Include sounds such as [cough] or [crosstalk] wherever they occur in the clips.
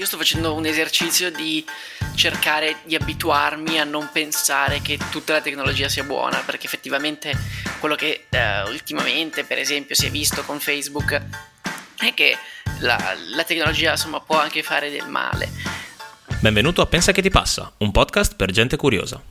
io sto facendo un esercizio di cercare di abituarmi a non pensare che tutta la tecnologia sia buona, perché effettivamente quello che eh, ultimamente, per esempio, si è visto con Facebook è che la, la tecnologia insomma può anche fare del male. Benvenuto a Pensa che ti passa, un podcast per gente curiosa.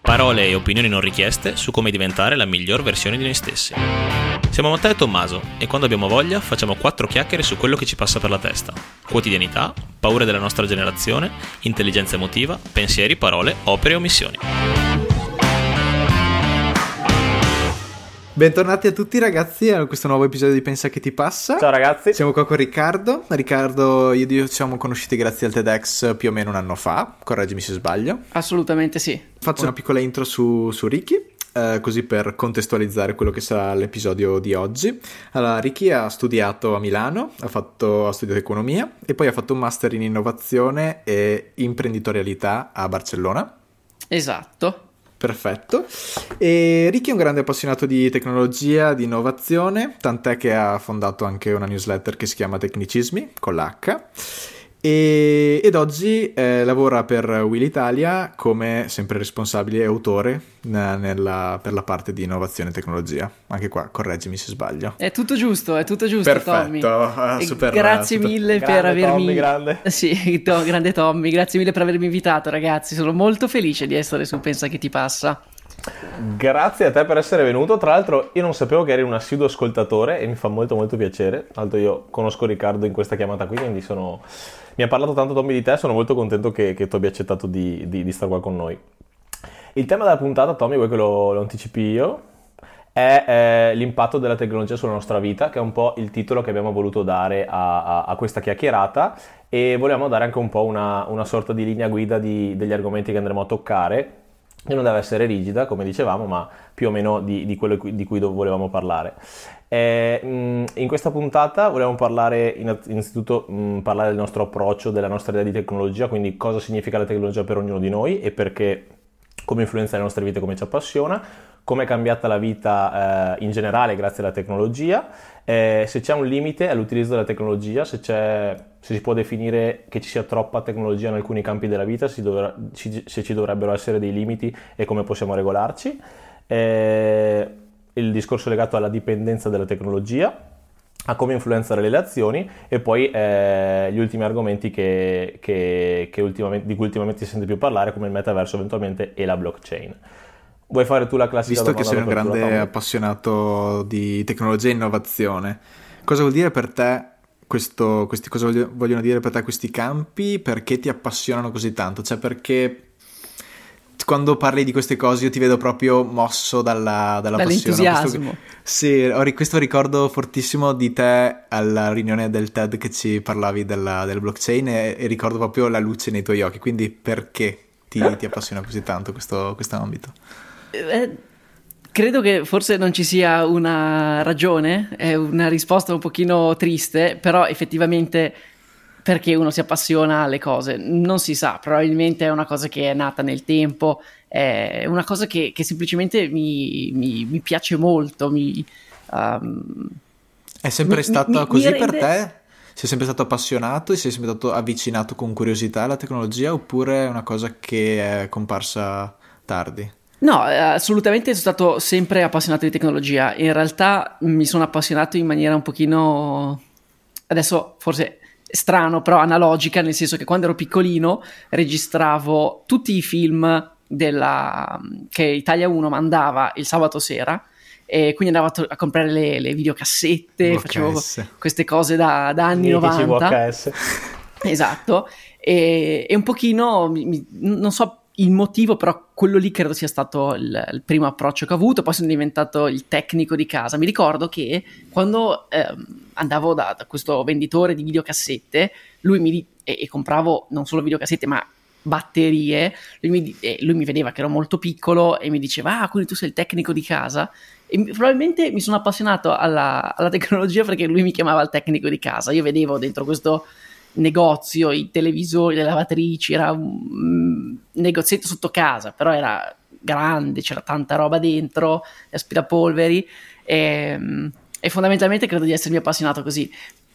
Parole e opinioni non richieste su come diventare la miglior versione di noi stessi. Siamo Matteo e Tommaso e quando abbiamo voglia facciamo quattro chiacchiere su quello che ci passa per la testa. Quotidianità, paure della nostra generazione, intelligenza emotiva, pensieri, parole, opere e omissioni. Bentornati a tutti ragazzi a questo nuovo episodio di Pensa che ti passa. Ciao ragazzi. Siamo qua con Riccardo. Riccardo, io e io ci siamo conosciuti grazie al TEDx più o meno un anno fa, correggimi se sbaglio. Assolutamente sì. Faccio una piccola intro su, su Ricky. Uh, così per contestualizzare quello che sarà l'episodio di oggi. Allora, Ricky ha studiato a Milano, ha, fatto, ha, studiato economia e poi ha fatto un master in innovazione e imprenditorialità a Barcellona. Esatto. Perfetto. E Ricky è un grande appassionato di tecnologia, di innovazione, tant'è che ha fondato anche una newsletter che si chiama Tecnicismi con l'H e, ed oggi eh, lavora per Will Italia come sempre responsabile e autore nella, per la parte di innovazione e tecnologia. Anche qua, correggimi se sbaglio. È tutto giusto, è tutto giusto, Perfetto, Tommy. Uh, super, grazie super... mille grande per avermi... Tommy, grande. Sì, to, grande Tommy, grazie mille per avermi invitato, ragazzi. Sono molto felice di essere su Pensa che ti passa. Grazie a te per essere venuto. Tra l'altro, io non sapevo che eri un assiduo ascoltatore e mi fa molto molto piacere. Tra l'altro, io conosco Riccardo in questa chiamata qui, quindi sono mi ha parlato tanto Tommy di te, sono molto contento che, che tu abbia accettato di, di, di, stare qua con noi. Il tema della puntata, Tommy, vuoi che lo, lo anticipi io? È eh, l'impatto della tecnologia sulla nostra vita, che è un po' il titolo che abbiamo voluto dare a, a, a questa chiacchierata e volevamo dare anche un po' una, una sorta di linea guida di, degli argomenti che andremo a toccare che non deve essere rigida, come dicevamo, ma più o meno di, di quello di cui volevamo parlare. In questa puntata volevamo parlare innanzitutto parlare del nostro approccio, della nostra idea di tecnologia, quindi cosa significa la tecnologia per ognuno di noi e perché, come influenza le nostre vite, come ci appassiona, come è cambiata la vita eh, in generale grazie alla tecnologia, eh, se c'è un limite all'utilizzo della tecnologia, se, se, si può definire che ci sia troppa tecnologia in alcuni campi della vita, se, dovrà, se ci dovrebbero essere dei limiti e come possiamo regolarci. Eh, il discorso legato alla dipendenza della tecnologia, a come influenza le relazioni e poi eh, gli ultimi argomenti che, che, che di cui ultimamente si sente più parlare come il metaverso eventualmente e la blockchain. Vuoi fare tu la classica Visto che sei un grande appassionato di tecnologia e innovazione, cosa vuol dire per te questo, questi, cosa vogliono dire per te questi campi? Perché ti appassionano così tanto? Cioè perché quando parli di queste cose io ti vedo proprio mosso dalla, dalla Dall'entusiasmo. Questo, sì, ho questo ricordo fortissimo di te alla riunione del TED che ci parlavi della, del blockchain e, e, ricordo proprio la luce nei tuoi occhi. Quindi perché ti, ti appassiona così tanto questo, questo ambito? Eh, credo che forse non ci sia una ragione, è una risposta un pochino triste, però effettivamente perché uno si appassiona alle cose, non si sa, probabilmente è una cosa che è nata nel tempo, è una cosa che, che semplicemente mi, mi, mi, piace molto. Mi, um, è sempre stata così rende... per te? Sei sempre stato appassionato e sei sempre stato avvicinato con curiosità alla tecnologia oppure è una cosa che è comparsa tardi? No, eh, assolutamente sono stato sempre appassionato di tecnologia. In realtà mi sono appassionato in maniera un pochino adesso forse strano, però analogica, nel senso che quando ero piccolino registravo tutti i film della, che Italia 1 mandava il sabato sera e quindi andavo a, comprare le, le videocassette, VHS. facevo queste cose da, da anni Mitici 90. VHS. Esatto, e, e un pochino, mi, non so il motivo, però quello lì credo sia stato il, il, primo approccio che ho avuto, poi sono diventato il tecnico di casa. Mi ricordo che quando eh, andavo da, da, questo venditore di videocassette, lui mi e, e compravo non solo videocassette, ma batterie, lui mi, eh, lui mi, vedeva che ero molto piccolo e mi diceva, ah, quindi tu sei il tecnico di casa? E probabilmente mi sono appassionato alla, alla tecnologia perché lui mi chiamava il tecnico di casa. Io vedevo dentro questo negozio, i televisori, le lavatrici, era un negozietto sotto casa, però era grande, c'era tanta roba dentro, aspirapolveri e, e fondamentalmente credo di essermi appassionato così.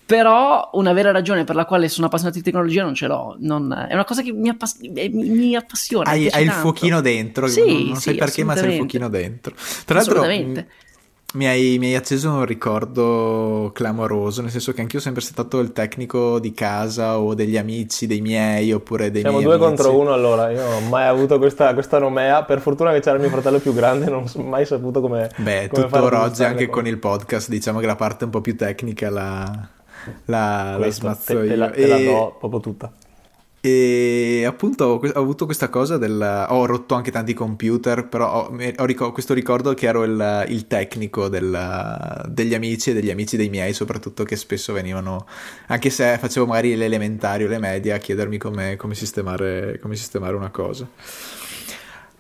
però una vera ragione per la quale sono appassionato di tecnologia non ce l'ho. Non, è una cosa che mi, appass- mi, mi appassiona. Hai, hai il fuochino dentro, sì, non, non sì, sai perché, ma sei il fuochino dentro. Tra l'altro, mi hai, mi hai, acceso un ricordo clamoroso, nel senso che anch'io sono sempre stato il tecnico di casa o degli amici dei miei oppure dei Siamo miei due amici. contro uno allora, io non ho mai avuto questa, questa, nomea, per fortuna che c'era il mio fratello più grande, non ho mai saputo come... Beh, come tuttora oggi anche con il podcast diciamo che la parte un po' più tecnica la, la, la smazzo te, io. Te la, te la do proprio tutta. E appunto ho, ho, avuto questa cosa del... ho rotto anche tanti computer, però ho, ho ricor- questo ricordo che ero il, il tecnico del, degli amici e degli amici dei miei soprattutto che spesso venivano, anche se facevo magari l'elementario, le medie, a chiedermi come, come, sistemare, come sistemare una cosa.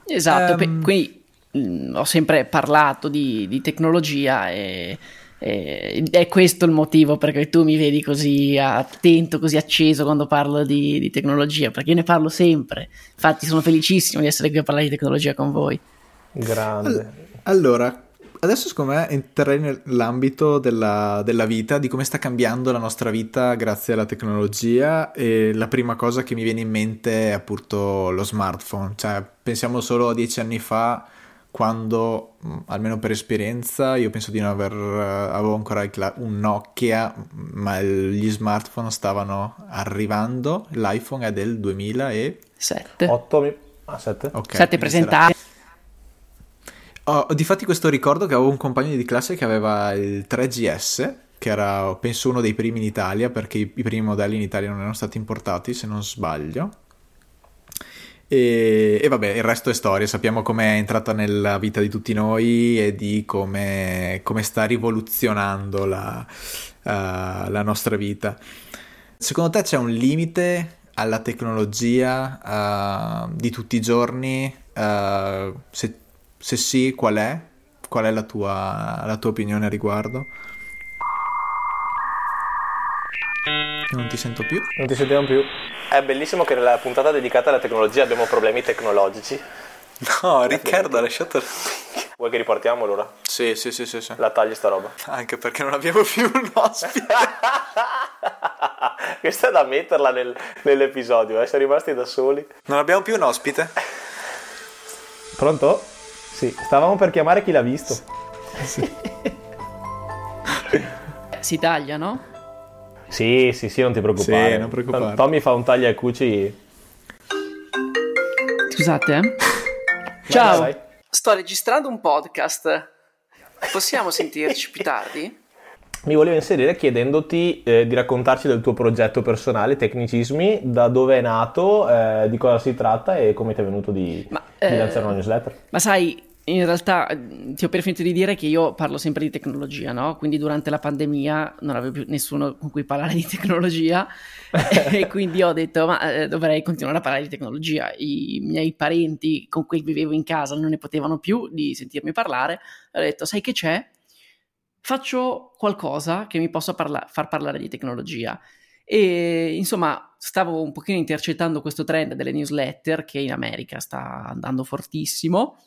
Esatto, um, quindi mh, ho sempre parlato di, di tecnologia e eh, è questo il motivo perché tu mi vedi così attento, così acceso quando parlo di, di, tecnologia, perché io ne parlo sempre. Infatti sono felicissimo di essere qui a parlare di tecnologia con voi. Grande. Allora, adesso secondo me entrerei nell'ambito della, della, vita, di come sta cambiando la nostra vita grazie alla tecnologia e la prima cosa che mi viene in mente è appunto lo smartphone. Cioè, pensiamo solo a dieci anni fa quando, mm, almeno per esperienza, io penso di non aver, uh, avevo ancora un Nokia, ma gli smartphone stavano arrivando, l'iPhone è del 2007. 8, ah, 7? Okay, 7 presentati. Ho oh, difatti questo ricordo che avevo un compagno di classe che aveva il 3GS, che era penso uno dei primi in Italia, perché i, i primi modelli in Italia non erano stati importati, se non sbaglio e, e, vabbè, il resto è storia, sappiamo com'è entrata nella vita di tutti noi e di come, come sta rivoluzionando la, uh, la, nostra vita. Secondo te c'è un limite alla tecnologia uh, di tutti i giorni? Uh, se, se, sì, qual è? Qual è la tua, la tua opinione a riguardo? Non ti sento più. Non ti sentiamo più. È bellissimo che nella puntata dedicata alla tecnologia abbiamo problemi tecnologici. No, Riccardo ha lasciato... Vuoi che riportiamo allora? Sì, sì, sì, sì, sì. La tagli sta roba. Anche perché non abbiamo più un ospite. [laughs] Questa è da metterla nel, nell'episodio, eh? siamo rimasti da soli. Non abbiamo più un ospite? Pronto? Sì, stavamo per chiamare chi l'ha visto. Sì. [laughs] si taglia, no? Sì, sì, sì, non ti preoccupare. Sì, non preoccupare. Tommy fa un taglio ai cuci. Scusate, eh. Ciao. Vai, vai. Sto registrando un podcast. Possiamo sentirci più tardi? Mi volevo inserire chiedendoti eh, di raccontarci del tuo progetto personale, Tecnicismi, da dove è nato, eh, di cosa si tratta e come ti è venuto di, ma, di eh, lanciare una newsletter. Ma sai, in realtà ti ho preferito di dire che io parlo sempre di tecnologia, no? Quindi durante la pandemia non avevo più nessuno con cui parlare di tecnologia [laughs] e quindi ho detto ma eh, dovrei continuare a parlare di tecnologia. I miei parenti con cui vivevo in casa non ne potevano più di sentirmi parlare. Ho detto sai che c'è? Faccio qualcosa che mi possa parla- far parlare di tecnologia. E insomma, stavo un pochino intercettando questo trend delle newsletter che in America sta andando fortissimo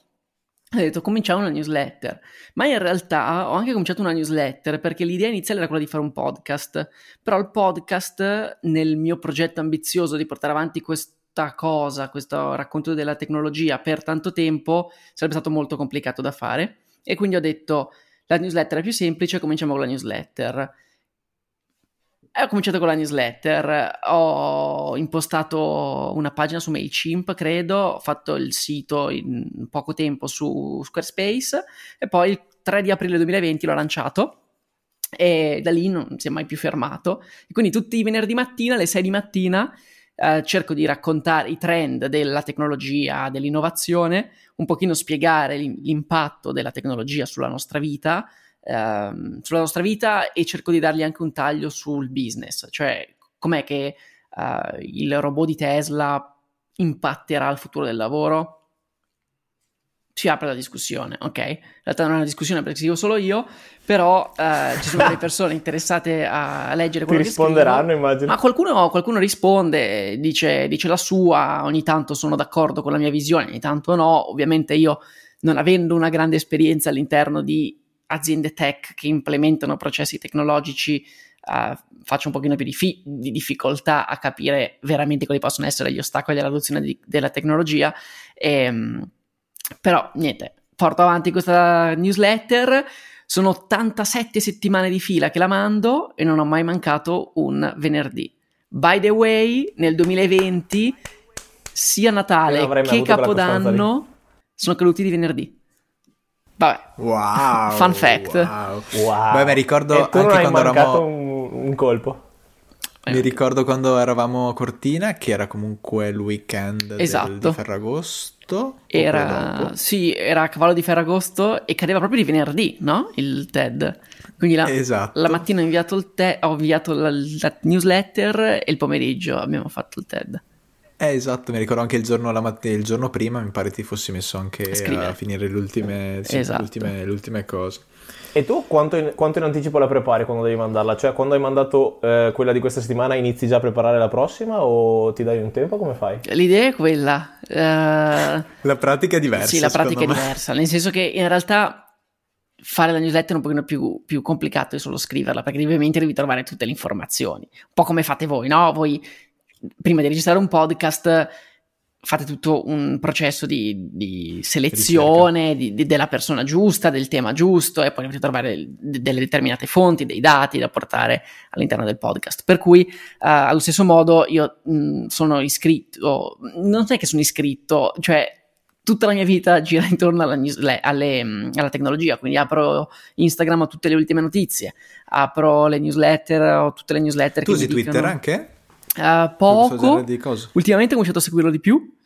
ho detto cominciamo una newsletter, ma in realtà ho anche cominciato una newsletter perché l'idea iniziale era quella di fare un podcast, però il podcast nel mio progetto ambizioso di portare avanti questa cosa, questo racconto della tecnologia per tanto tempo sarebbe stato molto complicato da fare. E quindi ho detto la newsletter è più semplice, cominciamo con la newsletter. Ho cominciato con la newsletter, ho impostato una pagina su MailChimp, credo, ho fatto il sito in poco tempo su Squarespace e poi il 3 di aprile 2020 l'ho lanciato e da lì non si è mai più fermato. E quindi tutti i venerdì mattina alle 6 di mattina eh, cerco di raccontare i trend della tecnologia, dell'innovazione, un pochino spiegare l'impatto della tecnologia sulla nostra vita, ehm, sulla nostra vita e cerco di dargli anche un taglio sul business, cioè com'è che uh, il robot di Tesla impatterà il futuro del lavoro. Si apre la discussione, ok? In realtà non è una discussione perché scrivo solo io, però uh, ci sono delle [laughs] persone interessate a leggere quello Ti risponderanno, immagino. Ma qualcuno, qualcuno risponde, dice, dice la sua, ogni tanto sono d'accordo con la mia visione, ogni tanto no. Ovviamente io, non avendo una grande esperienza all'interno di aziende tech che implementano processi tecnologici uh, faccio un pochino più di, fi- di, difficoltà a capire veramente quali possono essere gli ostacoli all'adozione di, della tecnologia. E, um, però niente, porto avanti questa newsletter. Sono 87 settimane di fila che la mando e non ho mai mancato un venerdì. By the way, nel 2020 sia Natale che Capodanno sono caduti di venerdì. Vabbè. Wow. Fun fact. Wow. wow. Beh, mi ricordo e anche quando eravamo... Un, un colpo. Mi ricordo quando eravamo a Cortina, che era comunque il weekend esatto. del, di Ferragosto. Era, sì, era a cavallo di Ferragosto e cadeva proprio di venerdì, no? Il TED. Quindi la, esatto. la mattina ho inviato, il te- ho inviato la, la, newsletter e il pomeriggio abbiamo fatto il TED. Eh, esatto, mi ricordo anche il giorno, matt- il giorno prima, mi pare ti fossi messo anche a, a finire le ultime, sì, esatto. le, ultime, le ultime cose. E tu quanto in, quanto in, anticipo la prepari quando devi mandarla? Cioè, quando hai mandato eh, quella di questa settimana, inizi già a preparare la prossima o ti dai un tempo? Come fai? L'idea è quella. Uh... La pratica è diversa. Sì, la pratica è diversa, nel senso che in realtà fare la newsletter è un pochino più, più complicato di solo scriverla, perché ovviamente devi trovare tutte le informazioni. Un po' come fate voi, no? Voi prima di registrare un podcast fate tutto un processo di, di selezione di, di, della persona giusta, del tema giusto e poi dovete trovare delle determinate fonti, dei dati da portare all'interno del podcast. Per cui uh, allo stesso modo io mh, sono iscritto, non è che sono iscritto, cioè tutta la mia vita gira intorno alla, news, alle, alla tecnologia, quindi apro Instagram, ho tutte le ultime notizie, apro le newsletter, ho tutte le newsletter. Tu usi Twitter dicono... anche? Uh, poco, ultimamente ho cominciato a seguirlo di più,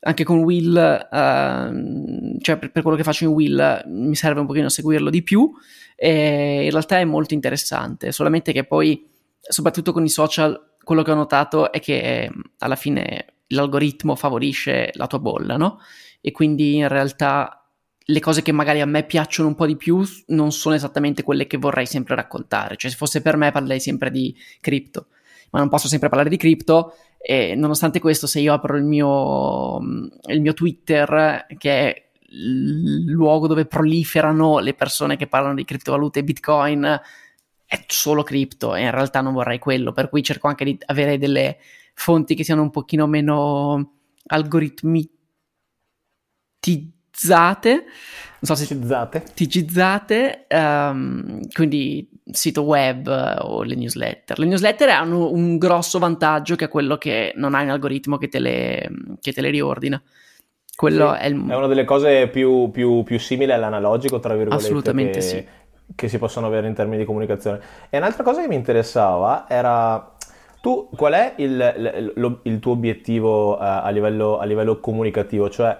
anche con Will, uh, cioè per, per, quello che faccio in Will mi serve un pochino seguirlo di più. E in realtà è molto interessante, solamente che poi, soprattutto con i social, quello che ho notato è che alla fine l'algoritmo favorisce la tua bolla, no? E quindi in realtà le cose che magari a me piacciono un po' di più non sono esattamente quelle che vorrei sempre raccontare, cioè se fosse per me parlerei sempre di cripto ma non posso sempre parlare di cripto. E nonostante questo, se io apro il mio, il mio Twitter, che è il luogo dove proliferano le persone che parlano di criptovalute e Bitcoin, è solo cripto e in realtà non vorrei quello, per cui cerco anche di avere delle fonti che siano un pochino meno algoritmizzate non so se tigizzate, tigizzate um, quindi sito web o le newsletter. Le newsletter hanno un grosso vantaggio che è quello che non hai un algoritmo che te le, che te le riordina. Quello sì, è, il... è, una delle cose più, più, più simili all'analogico, tra virgolette. Assolutamente che, sì. Che si possono avere in termini di comunicazione. E un'altra cosa che mi interessava era tu, qual è il, il, il tuo obiettivo uh, a, livello, a, livello, comunicativo? Cioè,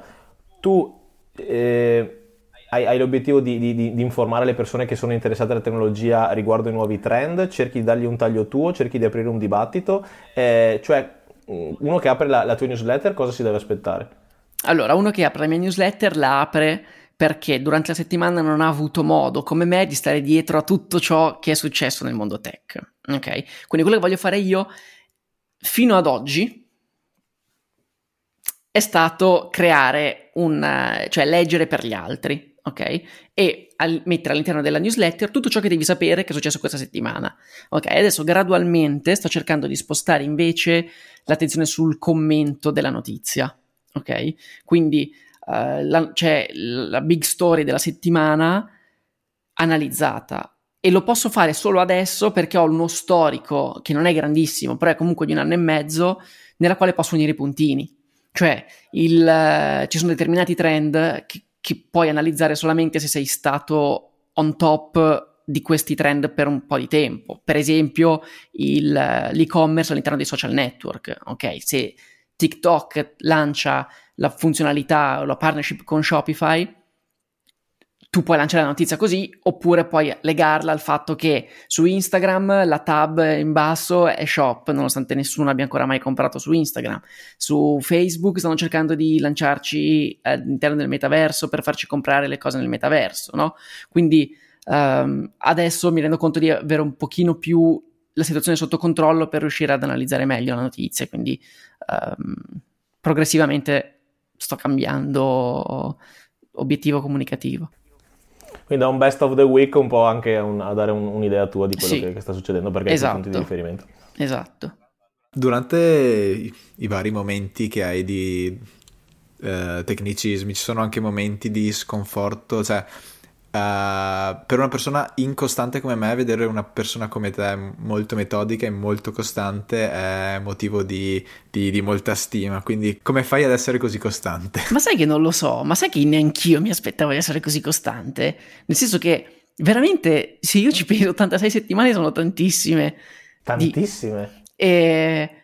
tu eh, hai, hai l'obiettivo di, di, di, informare le persone che sono interessate alla tecnologia riguardo i nuovi trend, cerchi di dargli un taglio tuo, cerchi di aprire un dibattito, eh, cioè uno che apre la, la tua newsletter cosa si deve aspettare? Allora, uno che apre la mia newsletter la apre perché durante la settimana non ha avuto modo, come me, di stare dietro a tutto ciò che è successo nel mondo tech. Ok? Quindi quello che voglio fare io, fino ad oggi, è stato creare un, cioè leggere per gli altri ok? E al- mettere all'interno della newsletter tutto ciò che devi sapere che è successo questa settimana, ok? Adesso gradualmente sto cercando di spostare invece l'attenzione sul commento della notizia, ok? Quindi uh, la, c'è la big story della settimana analizzata e lo posso fare solo adesso perché ho uno storico che non è grandissimo, però è comunque di un anno e mezzo, nella quale posso unire i puntini. Cioè, il, uh, ci sono determinati trend che, che puoi analizzare solamente se sei stato on top di questi trend per un po' di tempo. Per esempio, il, l'e-commerce all'interno dei social network. Ok, se TikTok lancia la funzionalità o la partnership con Shopify, tu puoi lanciare la notizia così, oppure puoi legarla al fatto che su Instagram la tab in basso è shop, nonostante nessuno abbia ancora mai comprato su Instagram. Su Facebook stanno cercando di lanciarci all'interno del metaverso per farci comprare le cose nel metaverso, no? Quindi um, adesso mi rendo conto di avere un pochino più la situazione sotto controllo per riuscire ad analizzare meglio la notizia, quindi um, progressivamente sto cambiando obiettivo comunicativo. Quindi da un best of the week un po' anche un, a dare un, un'idea tua di quello Sì. che, che sta succedendo perché Esatto. hai punti di riferimento. Esatto. Durante i, i vari momenti che hai di eh, tecnicismi, ci sono anche momenti di sconforto, cioè eh, per una persona incostante come me, vedere una persona come te molto metodica e molto costante è motivo di, di- di molta stima. Quindi, come fai ad essere così costante? Ma sai che non lo so, ma sai che neanch'io mi aspettavo di essere così costante? Nel senso che veramente, se io ci penso, 86 settimane sono tantissime. Di- Tantissime. E-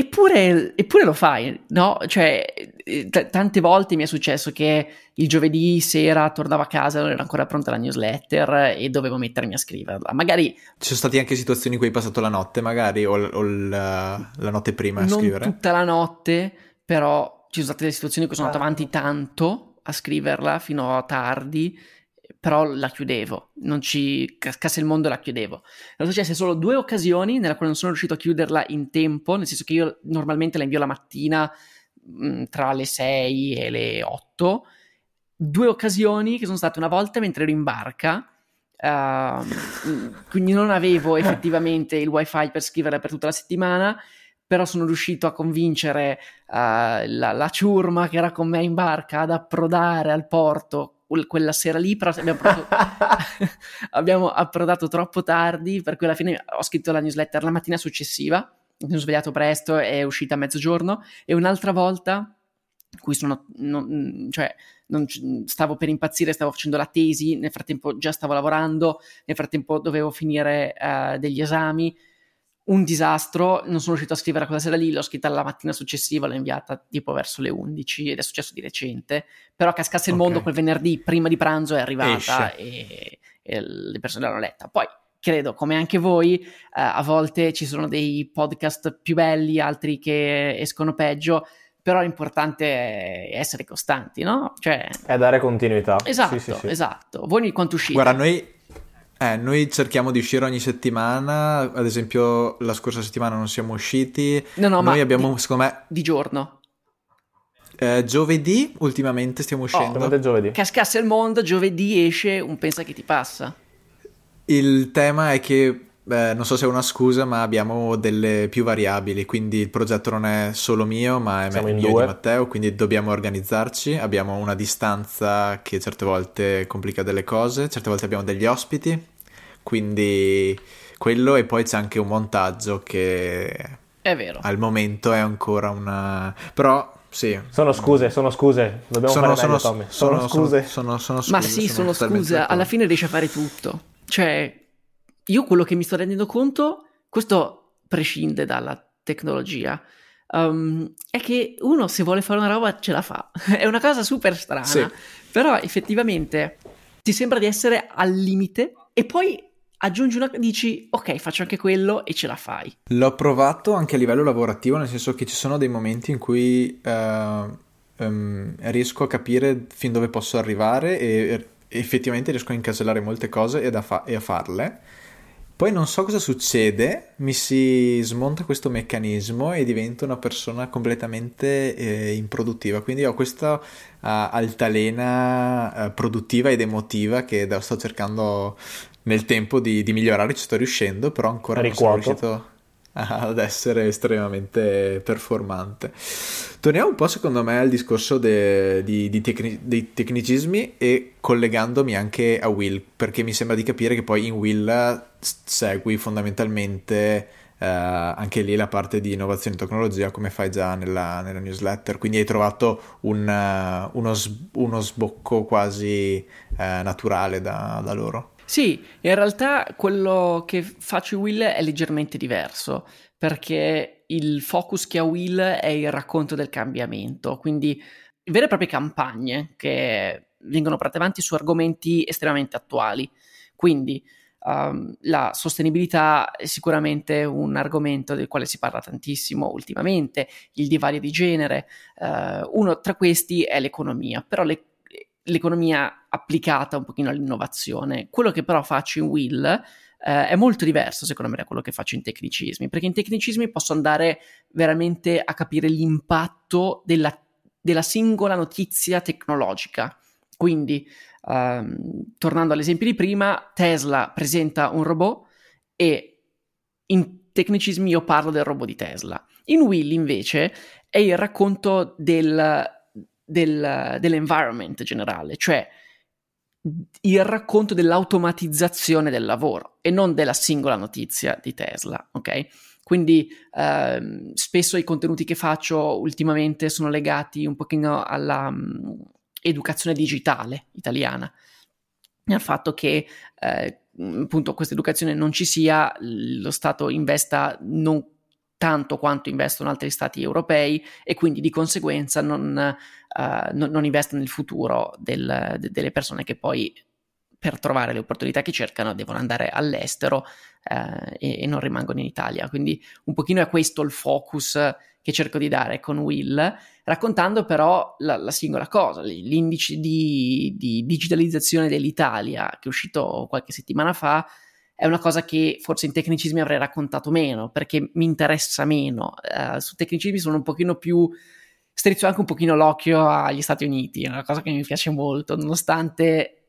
Eppure, eppure lo fai, no? Cioè, eh, t- tante volte mi è successo che il giovedì sera tornavo a casa, non era ancora pronta la newsletter e dovevo mettermi a scriverla. Magari Ci sono state anche situazioni in cui hai passato la notte, magari, o, o la, la notte prima a non scrivere? tutta la notte, però ci sono state delle situazioni in cui sono andato avanti tanto a scriverla fino a tardi, però la chiudevo, non ci cascasse il mondo la chiudevo. Sono successe solo due occasioni nella quale non sono riuscito a chiuderla in tempo, nel senso che io normalmente la invio la mattina mh, tra le 6 e le 8. Due occasioni che sono state una volta mentre ero in barca, ehm, quindi non avevo effettivamente il wifi per scriverla per tutta la settimana, però sono riuscito a convincere eh, la, la ciurma che era con me in barca ad approdare al porto quella sera lì, però abbiamo approdato, [laughs] abbiamo approdato troppo tardi, per cui alla fine ho scritto la newsletter la mattina successiva, mi sono svegliato presto, è uscita a mezzogiorno, e un'altra volta cui sono, non- cioè, non stavo per impazzire, stavo facendo la tesi, nel frattempo già stavo lavorando, nel frattempo dovevo finire eh, degli esami, un disastro, non sono riuscito a scrivere quella sera lì, l'ho scritta la mattina successiva, l'ho inviata tipo verso le 11 ed è successo di recente, però cascasse il Ok. mondo quel venerdì prima di pranzo è arrivata e, e le persone l'hanno letta. Poi credo, come anche voi, eh, a volte ci sono dei podcast più belli, altri che escono peggio, però l'importante è essere costanti, no? Cioè, È dare continuità. esatto, Sì, sì, sì. esatto. Voi quanto uscite? Guarda, noi, eh, noi cerchiamo di uscire ogni settimana, ad esempio la scorsa settimana non siamo usciti, no, no, ma noi abbiamo, di, secondo me, di giorno. eh, giovedì ultimamente stiamo uscendo. Ultimamente giovedì. Cascasse il mondo, giovedì esce un pensa che ti passa. Il tema è che, eh, non so se è una scusa, ma abbiamo delle più variabili, quindi il progetto non è solo mio, ma è Siamo mio e di Matteo, quindi dobbiamo organizzarci. Abbiamo una distanza che certe volte complica delle cose, certe volte abbiamo degli ospiti, quindi quello e poi c'è anche un montaggio che È vero. al momento è ancora una... però sì. Sono scuse, sono scuse. Dobbiamo Sono, fare meglio, sono, Tommy. sono, Sono, scuse. Sono, sono Ma scuse, sì, sono scuse, alla d'accordo. fine riesci a fare tutto. Cioè, io quello che mi sto rendendo conto, questo prescinde dalla tecnologia, um, è che uno se vuole fare una roba ce la fa. [laughs] è una cosa super strana, Sì. però effettivamente ti sembra di essere al limite e poi aggiungi una... dici, ok, faccio anche quello e ce la fai. L'ho provato anche a livello lavorativo, nel senso che ci sono dei momenti in cui eh, ehm, riesco a capire fin dove posso arrivare e effettivamente riesco a incasellare molte cose e, fa- e a farle. Poi non so cosa succede, mi si smonta questo meccanismo e divento una persona completamente eh, improduttiva. Quindi ho questa eh, altalena eh, produttiva ed emotiva che sto cercando nel tempo di, di migliorare, ci sto riuscendo, però ancora non sono Ricuoto. riuscito [laughs] ad essere estremamente performante. Torniamo un po' secondo me al discorso de- di- di tecni- dei tecnicismi e collegandomi anche a Will, perché mi sembra di capire che poi in Will segui fondamentalmente eh, anche lì la parte di innovazione e tecnologia come fai già nella, nella newsletter, quindi hai trovato un, eh, uno, uno sbocco quasi eh, naturale da, da loro. Sì, in realtà quello che faccio in Will è leggermente diverso, perché il focus che ha Will è il racconto del cambiamento, quindi vere e proprie campagne che vengono portate avanti su argomenti estremamente attuali. Quindi um, la sostenibilità è sicuramente un argomento del quale si parla tantissimo ultimamente, il divario di genere, eh, uno tra questi è l'economia, però le- l'economia applicata un pochino all'innovazione. Quello che però faccio in Will eh, è molto diverso secondo me da quello che faccio in tecnicismi, perché in tecnicismi posso andare veramente a capire l'impatto della, della singola notizia tecnologica. Quindi, ehm, tornando all'esempio di prima, Tesla presenta un robot e in tecnicismi io parlo del robot di Tesla. In Will invece è il racconto del, del, dell'environment generale, cioè il racconto dell'automatizzazione del lavoro e non della singola notizia di Tesla, ok? Quindi ehm, spesso i contenuti che faccio ultimamente sono legati un pochino alla um, educazione digitale italiana, al fatto che eh, appunto questa educazione non ci sia, lo Stato investa non tanto quanto investono altri stati europei e quindi di conseguenza non, uh, non, non investe nel futuro del, de, delle persone che poi per trovare le opportunità che cercano devono andare all'estero uh, e, e, non rimangono in Italia. Quindi un pochino è questo il focus che cerco di dare con Will, raccontando però la, la singola cosa, l'indice di, di digitalizzazione dell'Italia che è uscito qualche settimana fa è una cosa che forse in tecnicismi avrei raccontato meno, perché mi interessa meno. Uh, su tecnicismi sono un pochino più... strizzo anche un pochino l'occhio agli Stati Uniti, è una cosa che mi piace molto, nonostante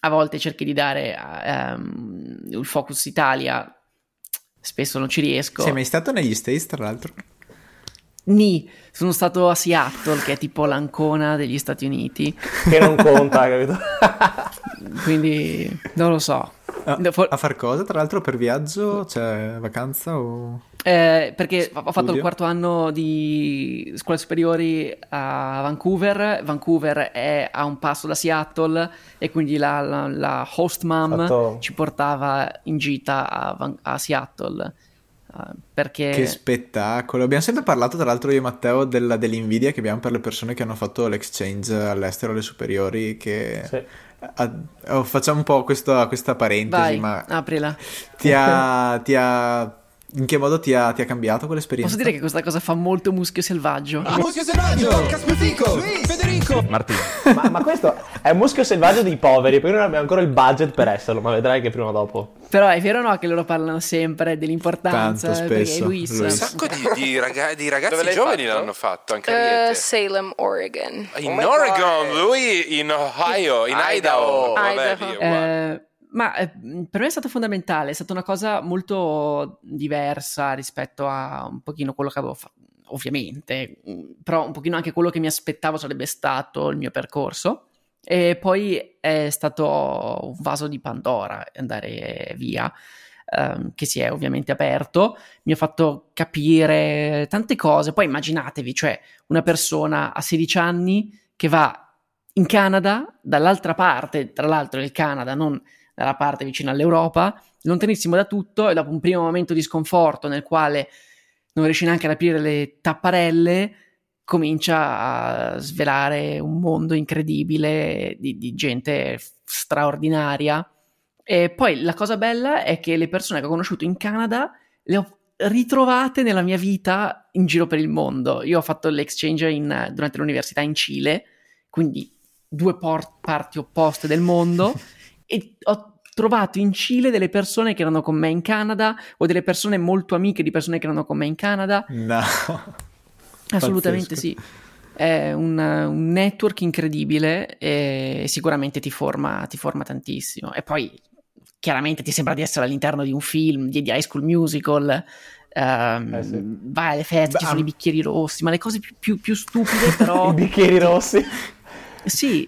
a volte cerchi di dare um, il focus Italia, spesso non ci riesco. Sei mai stato negli States, tra l'altro? Ni, sono stato a Seattle, che è tipo l'Ancona degli Stati Uniti. Che non conta, capito? Quindi non lo so. A, a, far cosa, tra l'altro, per viaggio? Cioè, vacanza o... Eh, perché Studio? ho fatto il quarto anno di scuole superiori a Vancouver. Vancouver è a un passo da Seattle e quindi la, la, la host mom fatto... ci portava in gita a, a Seattle. Uh, perché... Che spettacolo! Abbiamo sempre parlato, tra l'altro, io e Matteo, della, dell'invidia che abbiamo per le persone che hanno fatto l'exchange all'estero alle superiori. Che sì facciamo un po' questo, questa parentesi, Vai, ma aprila. Ti ha, ti ha, in che modo ti ha, ti ha, cambiato quell'esperienza? Posso dire che questa cosa fa molto muschio selvaggio. Ah, muschio selvaggio! Casputico! Federico! Martino. ma, ma, questo è un muschio selvaggio dei poveri, poi non abbiamo ancora il budget per esserlo, ma vedrai che prima o dopo. Però è vero o no che loro parlano sempre dell'importanza? Tanto spesso. Luis. Un sacco di, di, raga- di ragazzi giovani fatto? l'hanno fatto, anche uh, a Salem, Oregon. In oh Oregon, God. lui in Ohio, in Idaho. Idaho. Vabbè, Idaho. Eh, ma eh, per me è stato fondamentale, è stata una cosa molto diversa rispetto a un pochino quello che avevo fatto, ovviamente, però un pochino anche quello che mi aspettavo sarebbe stato il mio percorso. E poi è stato un vaso di Pandora andare via, ehm, che si è ovviamente aperto, mi ha fatto capire tante cose. Poi immaginatevi, cioè una persona a 16 anni che va in Canada, dall'altra parte, tra l'altro il Canada, non dalla parte vicina all'Europa, lontanissimo da tutto, e dopo un primo momento di sconforto nel quale non riesce neanche ad aprire le tapparelle, comincia a svelare un mondo incredibile di, di gente straordinaria. E poi la cosa bella è che le persone che ho conosciuto in Canada le ho ritrovate nella mia vita in giro per il mondo. Io ho fatto l'exchange in, durante l'università in Cile, quindi due por- parti opposte del mondo, [laughs] e ho trovato in Cile delle persone che erano con me in Canada o delle persone molto amiche di persone che erano con me in Canada. No. [laughs] Assolutamente Pazzesco. sì. È un, un, network incredibile e sicuramente ti forma, ti forma tantissimo. E poi chiaramente ti sembra di essere all'interno di un film, di, di High School Musical. Um, eh sì. Vai alle feste, ci sono i bicchieri rossi, ma le cose più, più, più stupide, [laughs] però. I bicchieri rossi. Sì,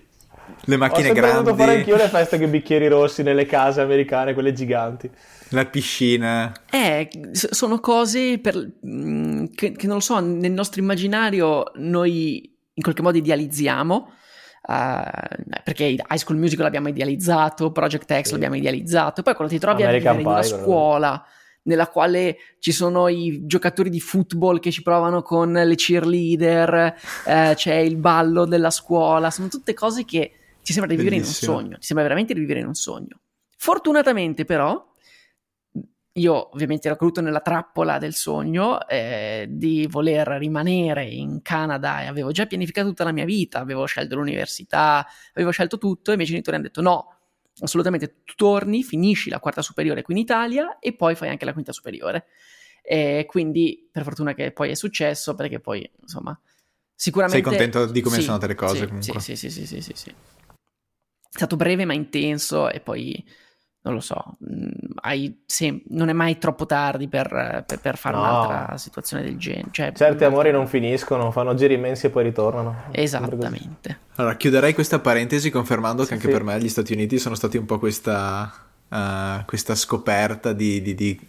le macchine grandi. Ho voluto fare anch'io le feste con i bicchieri rossi nelle case americane, quelle giganti. La piscina. Eh, sono cose per, mm, che, che, non lo so, nel nostro immaginario noi in qualche modo idealizziamo. Uh, perché High School Musical l'abbiamo idealizzato, Project X sì. l'abbiamo idealizzato, poi quando ti trovi American a vivere Pie, in una scuola nella quale ci sono i giocatori di football che ci provano con le cheerleader, eh, c'è il ballo della scuola, sono tutte cose che ti sembra di vivere Bellissimo. in un sogno, ti sembra veramente di vivere in un sogno. Fortunatamente però, io ovviamente ero caduto nella trappola del sogno eh, di voler rimanere in Canada e avevo già pianificato tutta la mia vita, avevo scelto l'università, avevo scelto tutto e i miei genitori hanno detto no, assolutamente tu torni, finisci la quarta superiore qui in Italia e poi fai anche la quinta superiore. E quindi per fortuna che poi è successo perché poi insomma Sicuramente... Sei contento di come sì, sono andate le cose sì, comunque? Sì, sì, sì, sì, sì, sì. È stato breve ma intenso e poi non lo so, mm, sem- non è mai troppo tardi per, per, per fare no. un'altra situazione del genere. Cioè, Certi amori non finiscono, fanno giri immensi e poi ritornano. Esattamente. Allora, chiuderei questa parentesi confermando sì, che anche sì. per me gli Stati Uniti sono stati un po' questa, uh, questa scoperta di, di, di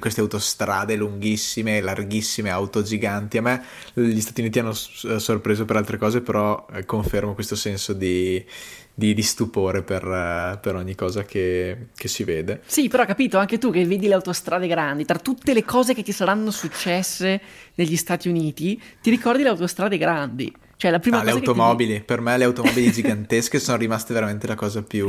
queste autostrade lunghissime, larghissime, auto giganti. A me gli Stati Uniti hanno sorpreso per altre cose, però eh, confermo questo senso di, di, di stupore per, uh, per, ogni cosa che, che, si vede. Sì, però capito anche tu che vedi le autostrade grandi, tra tutte le cose che ti saranno successe negli Stati Uniti, ti ricordi le autostrade grandi. Cioè, la prima ah, cosa le automobili, ti... per me le automobili gigantesche sono rimaste veramente la cosa più...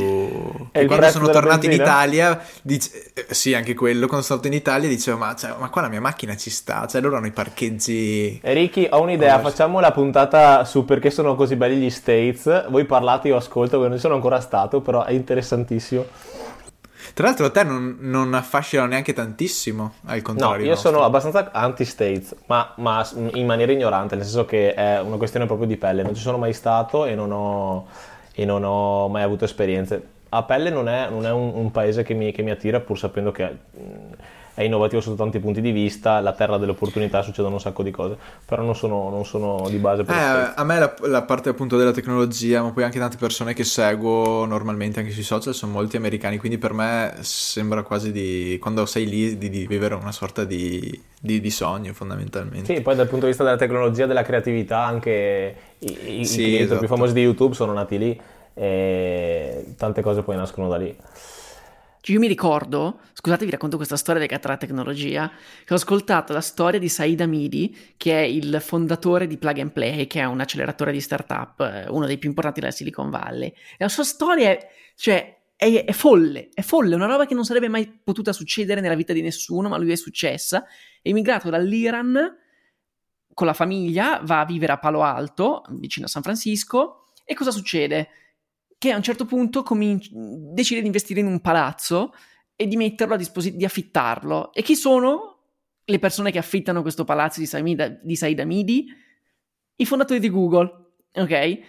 E quando sono tornato in Italia, dice... eh, sì, anche quello, quando sono stato in Italia dicevo, ma, cioè, ma, qua la mia macchina ci sta, cioè loro hanno i parcheggi... E Ricky, ho un'idea, oh, facciamo la puntata su perché sono così belli gli States, voi parlate, io ascolto, perché non sono ancora stato, però è interessantissimo. Tra l'altro a te non, non affascinano neanche tantissimo, al contrario. No, io nostro. sono abbastanza anti-States, ma, ma, in maniera ignorante, nel senso che è una questione proprio di pelle. Non ci sono mai stato e non ho, e non ho mai avuto esperienze. A pelle non è, non è un, un, paese che mi, che mi, attira, pur sapendo che è innovativo sotto tanti punti di vista, la terra delle opportunità, succedono un sacco di cose, però non sono, non sono di base per eh, A me la, la, parte appunto della tecnologia, ma poi anche tante persone che seguo normalmente anche sui social sono molti americani, quindi per me sembra quasi di, quando sei lì, di, di vivere una sorta di, di, di, sogno fondamentalmente. Sì, poi dal punto di vista della tecnologia, della creatività, anche i, i, sì, esatto. più famosi di YouTube sono nati lì e tante cose poi nascono da lì. Io mi ricordo, scusate vi racconto questa storia legata alla tecnologia, che ho ascoltato la storia di Said Amidi, che è il fondatore di Plug and Play, che è un acceleratore di startup, eh, uno dei più importanti della Silicon Valley. E la sua storia è, cioè, è, è folle, è folle, una roba che non sarebbe mai potuta succedere nella vita di nessuno, ma lui è successa. È immigrato dall'Iran con la famiglia, va a vivere a Palo Alto, vicino a San Francisco, e cosa succede? Che a un certo punto cominci- decide di investire in un palazzo e di metterlo a disposizione, di affittarlo. E chi sono le persone che affittano questo palazzo di, Saida, di Said Amidi? I fondatori di Google, ok? Eh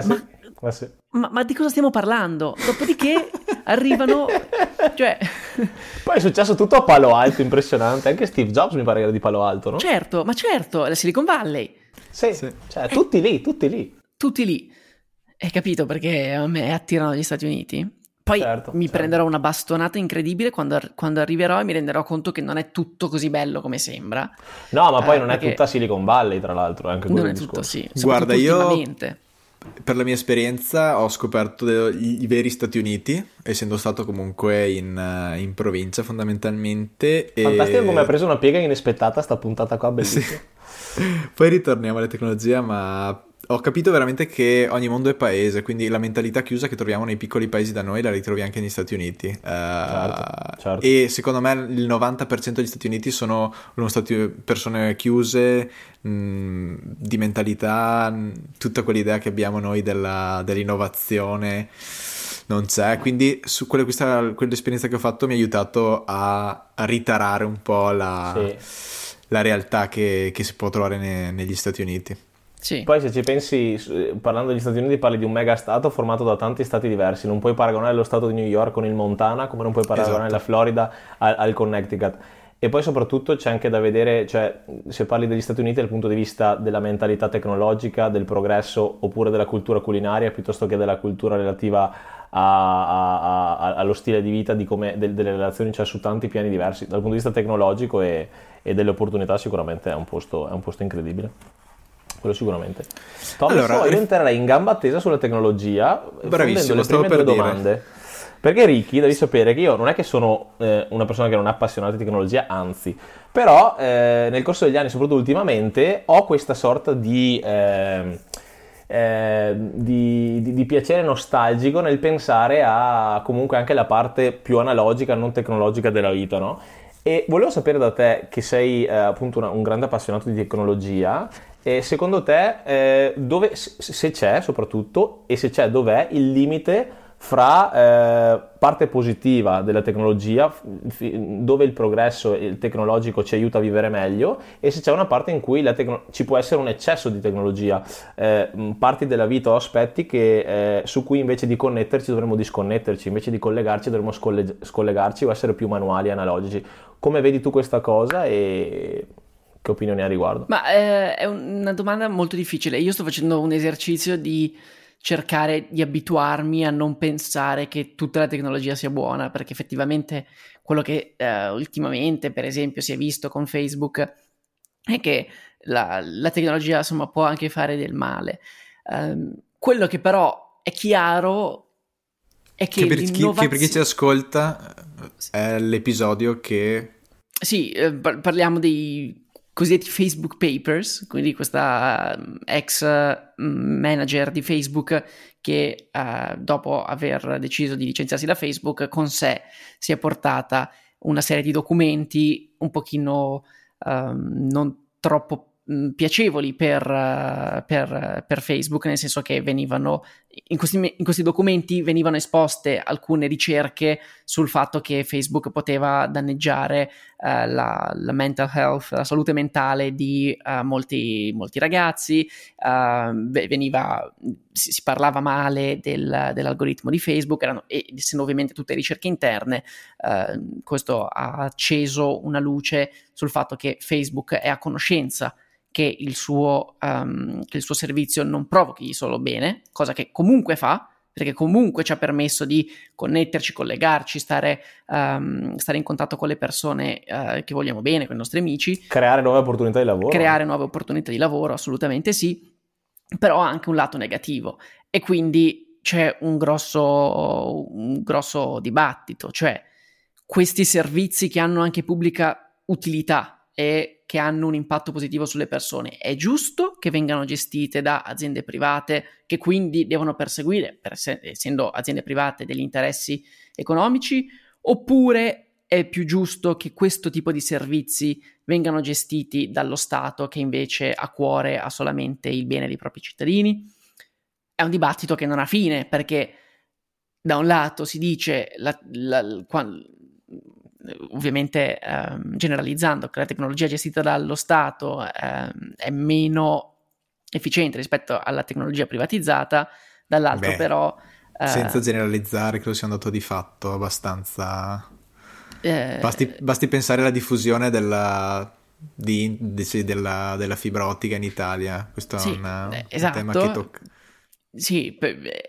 sì, ma, eh sì. Ma, ma, di cosa stiamo parlando? Dopodiché [laughs] arrivano... Cioè... Poi è successo tutto a Palo Alto, impressionante. Anche Steve Jobs mi pare che era di Palo Alto, no? Certo, ma certo, la Silicon Valley. Sì, sì. Cioè, tutti lì, tutti lì. Tutti lì. Hai capito perché a me attirano gli Stati Uniti? Poi certo, mi certo. prenderò una bastonata incredibile quando, quando, arriverò e mi renderò conto che non è tutto così bello come sembra. No, ma poi eh, non è tutta Silicon Valley, tra l'altro. Anche non è tutto, sì. Guarda, io per la mia esperienza ho scoperto i, i, veri Stati Uniti, essendo stato comunque in, in provincia fondamentalmente. Fantastico e... come ha preso una piega inaspettata sta puntata qua, bellissima. Sì. [laughs] Poi ritorniamo alla tecnologia, ma ho capito veramente che ogni mondo è paese, quindi la mentalità chiusa che troviamo nei piccoli paesi da noi la ritrovi anche negli Stati Uniti. Uh, certo, certo. E secondo me il 90% degli Stati Uniti sono stati persone chiuse, mh, di mentalità, mh, tutta quell'idea che abbiamo noi della, dell'innovazione non c'è. Quindi su quella, questa, quell'esperienza che ho fatto mi ha aiutato a, a ritarare un po' la, sì. la realtà che, che, si può trovare ne, negli Stati Uniti. Sì. Poi se ci pensi, parlando degli Stati Uniti, parli di un mega stato formato da tanti stati diversi, non puoi paragonare lo stato di New York con il Montana, come non puoi paragonare esatto. la Florida al, al, Connecticut. E poi soprattutto c'è anche da vedere, cioè se parli degli Stati Uniti dal punto di vista della mentalità tecnologica, del progresso, oppure della cultura culinaria, piuttosto che della cultura relativa a, a, a, allo stile di vita, di come, de, delle relazioni, cioè su tanti piani diversi. Dal punto di vista tecnologico e, e delle opportunità sicuramente è un posto, è un posto incredibile quello sicuramente. Tom, allora, so, io entrerei in gamba attesa sulla tecnologia, bravissimo, le prime due domande. Perché Ricky, devi sapere che io non è che sono eh, una persona che non è appassionata di tecnologia, anzi, però eh, nel corso degli anni, soprattutto ultimamente, ho questa sorta di, eh, eh, di, di, di, piacere nostalgico nel pensare a comunque anche la parte più analogica, non tecnologica della vita, no? E volevo sapere da te, che sei eh, appunto una, un grande appassionato di tecnologia, e secondo te, eh, dove, se c'è soprattutto, e se c'è, dov'è il limite fra eh, parte positiva della tecnologia, dove il progresso tecnologico ci aiuta a vivere meglio, e se c'è una parte in cui tecno- ci può essere un eccesso di tecnologia, eh, parti della vita o aspetti che, eh, su cui invece di connetterci dovremmo disconnetterci, invece di collegarci dovremmo scolle- scollegarci o essere più manuali analogici. Come vedi tu questa cosa e che opinioni hai a riguardo? Ma eh, è una domanda molto difficile. Io sto facendo un esercizio di cercare di abituarmi a non pensare che tutta la tecnologia sia buona, perché effettivamente quello che eh, ultimamente, per esempio, si è visto con Facebook è che la, la tecnologia insomma può anche fare del male. Um, quello che però è chiaro è che, che, per, chi, che per chi ci ascolta è l'episodio che... Sì, eh, parliamo dei cosiddetti Facebook Papers, quindi questa uh, ex mm, manager di Facebook che uh, dopo aver deciso di licenziarsi da Facebook con sé si è portata una serie di documenti un pochino um, non troppo Mm, piacevoli per, per, per, Facebook, nel senso che venivano in questi, in questi, documenti venivano esposte alcune ricerche sul fatto che Facebook poteva danneggiare uh, la, la, mental health, la salute mentale di uh, molti, molti, ragazzi, uh, veniva, si, si, parlava male del, dell'algoritmo di Facebook, erano, essendo ovviamente tutte ricerche interne, questo ha acceso una luce sul fatto che Facebook è a conoscenza che il, suo, um, che il suo servizio non provochi solo bene, cosa che comunque fa, perché comunque ci ha permesso di connetterci, collegarci, stare, um, stare in contatto con le persone uh, che vogliamo bene, con i nostri amici. Creare nuove opportunità di lavoro. Creare nuove opportunità di lavoro, assolutamente sì, però ha anche un lato negativo e quindi c'è un grosso, un grosso dibattito, cioè questi servizi che hanno anche pubblica utilità e che hanno un impatto positivo sulle persone. È giusto che vengano gestite da aziende private che quindi devono perseguire, per essendo aziende private, degli interessi economici, oppure è più giusto che questo tipo di servizi vengano gestiti dallo Stato che invece a cuore ha solamente il bene dei propri cittadini? È un dibattito che non ha fine perché da un lato si dice la, la, la, ovviamente ehm, generalizzando, che la tecnologia gestita dallo Stato ehm, è meno efficiente rispetto alla tecnologia privatizzata, dall'altro Beh, però... Eh, senza generalizzare, credo sia un dato di fatto abbastanza... Eh, basti, basti, pensare alla diffusione della, di, di, della, della, fibra ottica in Italia, questo sì, è una, eh, esatto, un tema che tocca... Sì,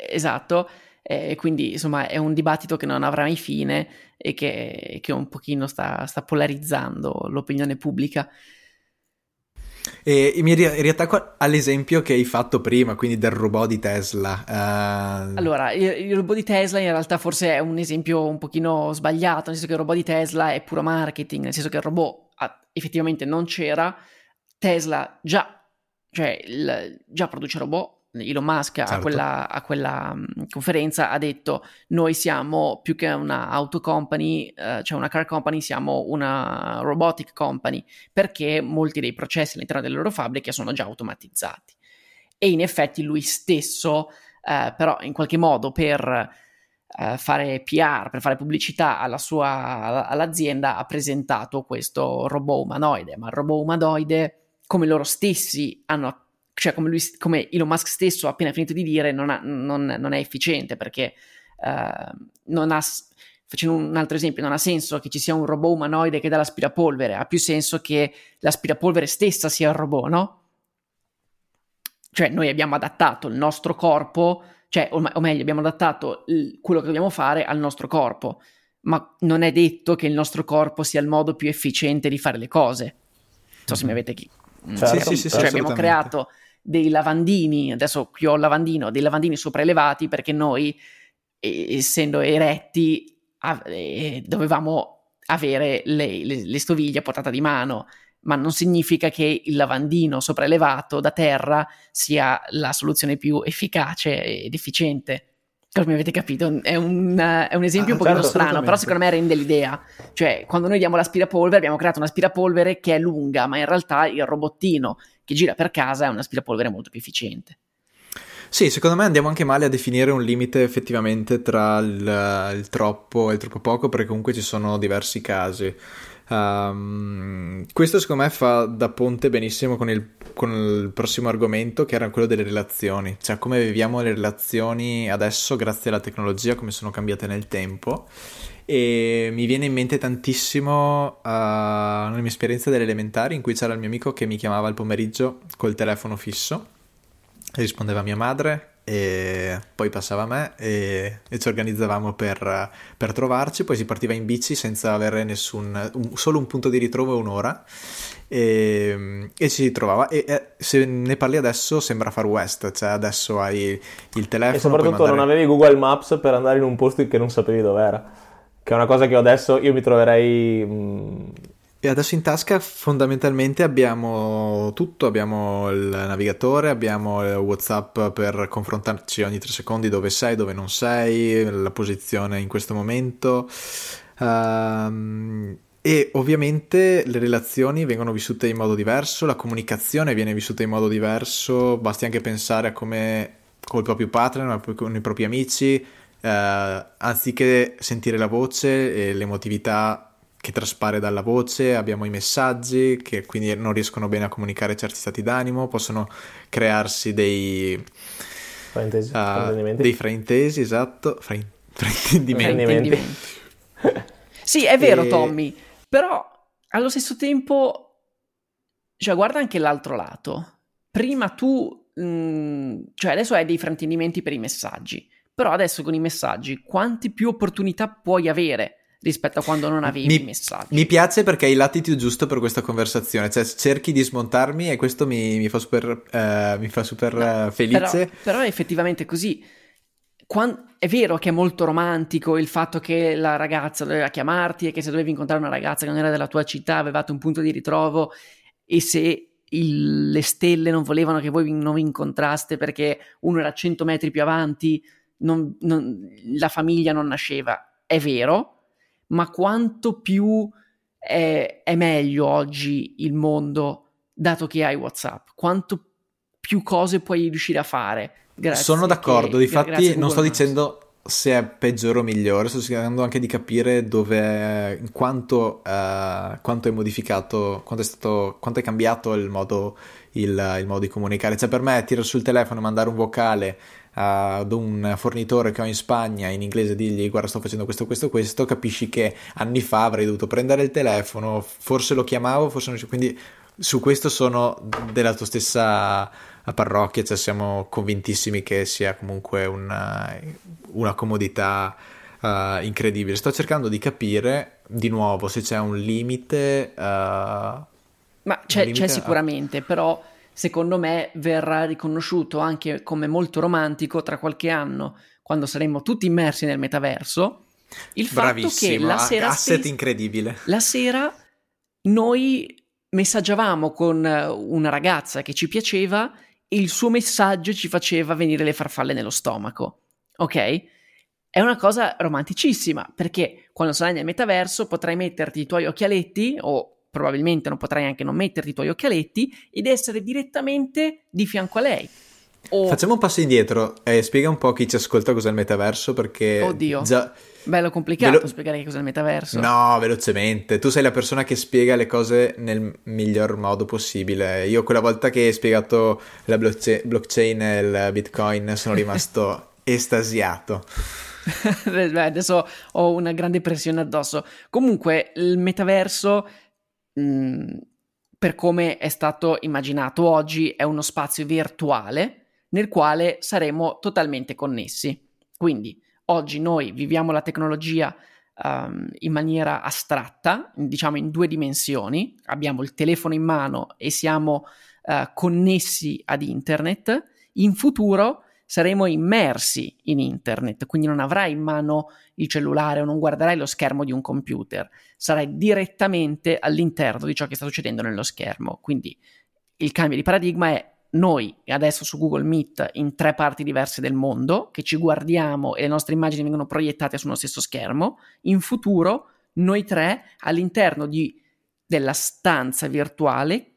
esatto. E quindi insomma è un dibattito che non avrà mai fine e che, che un pochino sta, sta, polarizzando l'opinione pubblica. E mi riattacco all'esempio che hai fatto prima, quindi del robot di Tesla. Uh... Allora, il, il, robot di Tesla in realtà forse è un esempio un pochino sbagliato, nel senso che il robot di Tesla è puro marketing, nel senso che il robot ah, effettivamente non c'era, Tesla già, cioè, il, già produce robot, Elon Musk certo. a quella, a quella um, conferenza ha detto noi siamo più che una auto company, uh, cioè una car company, siamo una robotic company perché molti dei processi all'interno delle loro fabbriche sono già automatizzati. E in effetti lui stesso, uh, però in qualche modo per uh, fare PR, per fare pubblicità alla sua, all'azienda, ha presentato questo robot umanoide, ma il robot umanoide come loro stessi hanno cioè come, lui, come Elon Musk stesso ha appena finito di dire, non, ha, non, non è efficiente perché uh, non ha, facendo un altro esempio, non ha senso che ci sia un robot umanoide che dà l'aspirapolvere, ha più senso che l'aspirapolvere stessa sia il robot, no? Cioè noi abbiamo adattato il nostro corpo, cioè, o, o meglio, abbiamo adattato il, quello che dobbiamo fare al nostro corpo, ma non è detto che il nostro corpo sia il modo più efficiente di fare le cose. Non so se mi avete... Certo, sì, sì, sì, cioè, abbiamo creato dei lavandini, adesso qui ho il lavandino, dei lavandini sopraelevati perché noi, essendo eretti, dovevamo avere le, le, le stoviglie a portata di mano, ma non significa che il lavandino sopraelevato da terra sia la soluzione più efficace ed efficiente. Come avete capito, è un, è un esempio ah, un pochino certo, strano, però secondo me rende l'idea. Cioè, quando noi diamo l'aspirapolvere, abbiamo creato un'aspirapolvere che è lunga, ma in realtà il robottino che gira per casa è un aspirapolvere molto più efficiente. Sì, secondo me andiamo anche male a definire un limite effettivamente tra il, il troppo e il troppo poco, perché comunque ci sono diversi casi. Um, questo secondo me fa da ponte benissimo con il, con il, prossimo argomento che era quello delle relazioni, cioè come viviamo le relazioni adesso grazie alla tecnologia, come sono cambiate nel tempo. E mi viene in mente tantissimo uh, una mia esperienza delle elementari in cui c'era il mio amico che mi chiamava al pomeriggio col telefono fisso, rispondeva mia madre e poi passava a me e, e ci organizzavamo per, per, trovarci, poi si partiva in bici senza avere nessun, un, solo un punto di ritrovo e un'ora e, e ci trovava e, e, se ne parli adesso sembra Far West, cioè adesso hai il telefono. E soprattutto mandare... non avevi Google Maps per andare in un posto che non sapevi dov'era, che è una cosa che adesso io mi troverei... Mh e adesso in tasca fondamentalmente abbiamo tutto, abbiamo il navigatore, abbiamo Whatsapp per confrontarci ogni tre secondi dove sei, dove non sei, la posizione in questo momento. Um, e ovviamente le relazioni vengono vissute in modo diverso, la comunicazione viene vissuta in modo diverso, basti anche pensare a come con il proprio partner, con i propri amici, eh, anziché sentire la voce e l'emotività che traspare dalla voce, abbiamo i messaggi che quindi non riescono bene a comunicare certi stati d'animo, possono crearsi dei fraintesi, uh, dei fraintesi, esatto, frain- [laughs] fraintendimenti. fraintendimenti. [laughs] sì, è vero e... Tommy, però allo stesso tempo, cioè guarda anche l'altro lato. Prima tu, mh, mm, cioè adesso hai dei fraintendimenti per i messaggi, però adesso con i messaggi quanti più opportunità puoi avere? rispetto a quando non avevi mi, i messaggi. Mi piace perché hai l'attitude giusto per questa conversazione, cioè cerchi di smontarmi e questo mi, mi fa super, uh, mi fa super no, uh, felice. Però, però, è effettivamente così. Quando, è vero che è molto romantico il fatto che la ragazza doveva chiamarti e che se dovevi incontrare una ragazza che non era della tua città avevate un punto di ritrovo e se il, le stelle non volevano che voi non vi incontraste perché uno era 100 metri più avanti, non, non, la famiglia non nasceva. È vero, ma quanto più è, è meglio oggi il mondo dato che hai WhatsApp, quanto più cose puoi riuscire a fare. Grazie Sono d'accordo, che, difatti non sto dicendo se è peggiore o migliore, sto cercando anche di capire dove, quanto, uh, quanto è modificato, quanto è, stato, quanto è cambiato il modo, il, il modo di comunicare. Cioè per me tirare sul telefono e mandare un vocale ad un fornitore che ho in Spagna in inglese e dirgli guarda sto facendo questo, questo, questo, capisci che anni fa avrei dovuto prendere il telefono, forse lo chiamavo, forse non quindi su questo sono della tua stessa parrocchia, cioè siamo convintissimi che sia comunque una, una comodità uh, incredibile. Sto cercando di capire di nuovo se c'è un limite. Uh, Ma c'è, limite c'è sicuramente, a... però secondo me verrà riconosciuto anche come molto romantico tra qualche anno, quando saremo tutti immersi nel metaverso, il fatto che la sera asset stessa, incredibile. La sera noi messaggiavamo con una ragazza che ci piaceva il suo messaggio ci faceva venire le farfalle nello stomaco. Ok? È una cosa romanticissima perché quando sarai nel metaverso potrai metterti i tuoi occhialetti o probabilmente non potrai anche non metterti i tuoi occhialetti ed essere direttamente di fianco a lei. O... Facciamo un passo indietro e spiega un po' a chi ci ascolta cos'è il metaverso perché... Oddio. Già... Bello complicato Velo... spiegare che cos'è il metaverso. No, velocemente. Tu sei la persona che spiega le cose nel miglior modo possibile. Io quella volta che hai spiegato la blockchain e il bitcoin sono rimasto [laughs] estasiato. Beh, adesso ho una grande pressione addosso. Comunque, il metaverso Mhmm, per come è stato immaginato oggi, è uno spazio virtuale nel quale saremo totalmente connessi. Quindi oggi noi viviamo la tecnologia um, in maniera astratta, diciamo in due dimensioni, abbiamo il telefono in mano e siamo uh, connessi ad internet. In futuro saremo immersi in internet, quindi non avrai in mano il cellulare o non guarderai lo schermo di un computer, sarai direttamente all'interno di ciò che sta succedendo nello schermo. Quindi il cambio di paradigma è noi adesso su Google Meet in tre parti diverse del mondo, che ci guardiamo e le nostre immagini vengono proiettate sullo stesso schermo, in futuro noi tre all'interno di, della stanza virtuale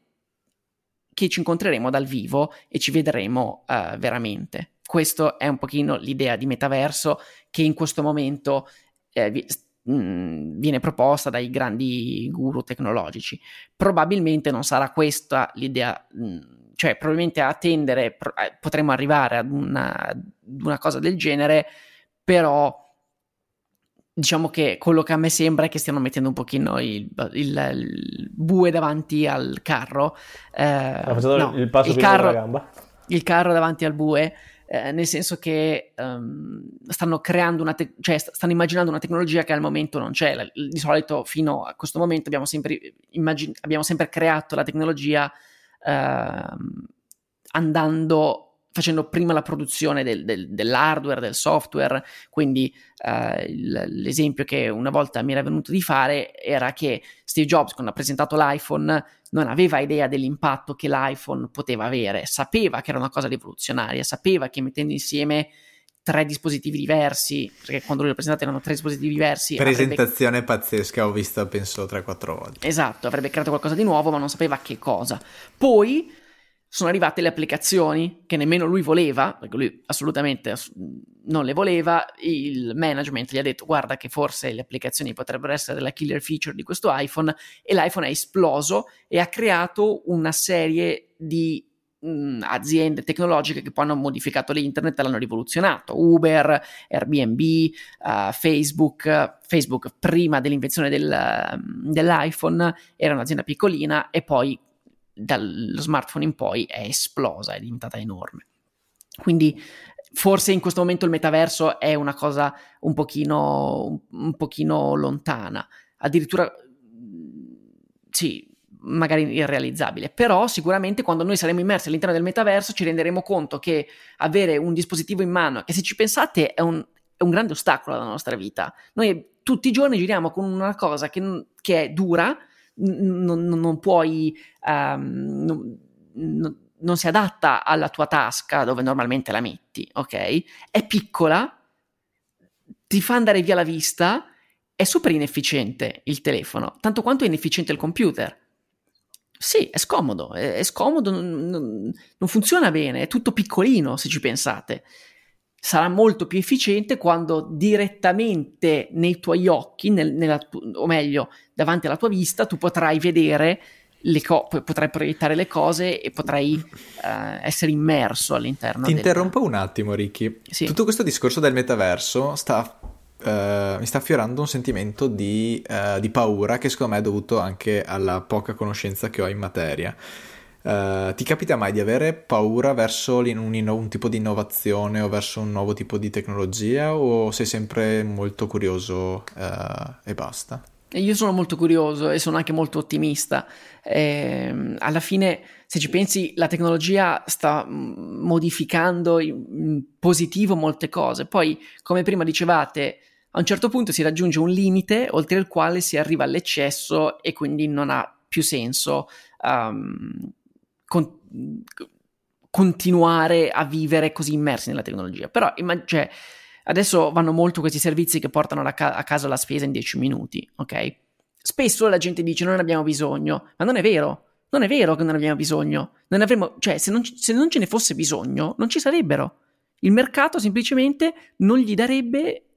che ci incontreremo dal vivo e ci vedremo uh, veramente. Questo è un pochino l'idea di metaverso che in questo momento eh, mm, viene proposta dai grandi guru tecnologici. Probabilmente non sarà questa l'idea, mm, cioè probabilmente a tendere eh, potremmo arrivare ad una, una cosa del genere, però diciamo che quello che a me sembra è che stiano mettendo un pochino il, il, il bue davanti al carro. Eh, no, il passo il carro, gamba. Il carro davanti al bue, eh, nel senso che um, stanno creando una, te- cioè stanno immaginando una tecnologia che al momento non c'è. Di solito fino a questo momento abbiamo sempre, immagin- abbiamo sempre creato la tecnologia andando facendo prima la produzione del, del, dell'hardware, del software, quindi eh, l'esempio che una volta mi era venuto di fare era che Steve Jobs quando ha presentato l'iPhone non aveva idea dell'impatto che l'iPhone poteva avere, sapeva che era una cosa rivoluzionaria, sapeva che mettendo insieme tre dispositivi diversi, perché quando lui l'ha presentato erano tre dispositivi diversi. Presentazione avrebbe... pazzesca, ho visto penso 3-4 volte. Esatto, avrebbe creato qualcosa di nuovo, ma non sapeva che cosa. Poi sono arrivate le applicazioni che nemmeno lui voleva, perché lui assolutamente non le voleva, il management gli ha detto guarda che forse le applicazioni potrebbero essere la killer feature di questo iPhone e l'iPhone è esploso e ha creato una serie di mh, aziende tecnologiche che poi hanno modificato l'internet e l'hanno rivoluzionato, Uber, Airbnb, uh, Facebook, Facebook prima dell'invenzione del, dell'iPhone era un'azienda piccolina e poi dallo smartphone in poi è esplosa, è diventata enorme. Quindi forse in questo momento il metaverso è una cosa un pochino, un, pochino lontana, addirittura sì, magari irrealizzabile, però sicuramente quando noi saremo immersi all'interno del metaverso ci renderemo conto che avere un dispositivo in mano, che se ci pensate è un, è un grande ostacolo alla nostra vita, noi tutti i giorni giriamo con una cosa che, che è dura, non, non puoi, um, non, non, si adatta alla tua tasca dove normalmente la metti, ok? È piccola, ti fa andare via la vista, è super inefficiente il telefono, tanto quanto è inefficiente il computer. Sì, è scomodo, è, è scomodo, non, non funziona bene, è tutto piccolino se ci pensate sarà molto più efficiente quando direttamente nei tuoi occhi, nel, nella, o meglio, davanti alla tua vista, tu potrai vedere le cose, potrai proiettare le cose e potrai uh, essere immerso all'interno. Ti del... interrompo un attimo, Ricky. Sì. Tutto questo discorso del metaverso sta, uh, mi sta affiorando un sentimento di, uh, di paura che secondo me è dovuto anche alla poca conoscenza che ho in materia. Uh, ti capita mai di avere paura verso un, un, tipo di innovazione o verso un nuovo tipo di tecnologia o sei sempre molto curioso e basta? Io sono molto curioso e sono anche molto ottimista. Eh, alla fine, se ci pensi, la tecnologia sta mm, modificando in positivo molte cose. Poi, come prima dicevate, a un certo punto si raggiunge un limite oltre il quale si arriva all'eccesso e quindi non ha più senso um, con, continuare a vivere così immersi nella tecnologia. Però immag- cioè, adesso vanno molto questi servizi che portano ca- a casa la spesa in 10 minuti, ok? Spesso la gente dice non ne abbiamo bisogno, ma non è vero. Non è vero che non abbiamo bisogno. Non avremo, cioè, se non, se non ce ne fosse bisogno, non ci sarebbero. Il mercato semplicemente non gli darebbe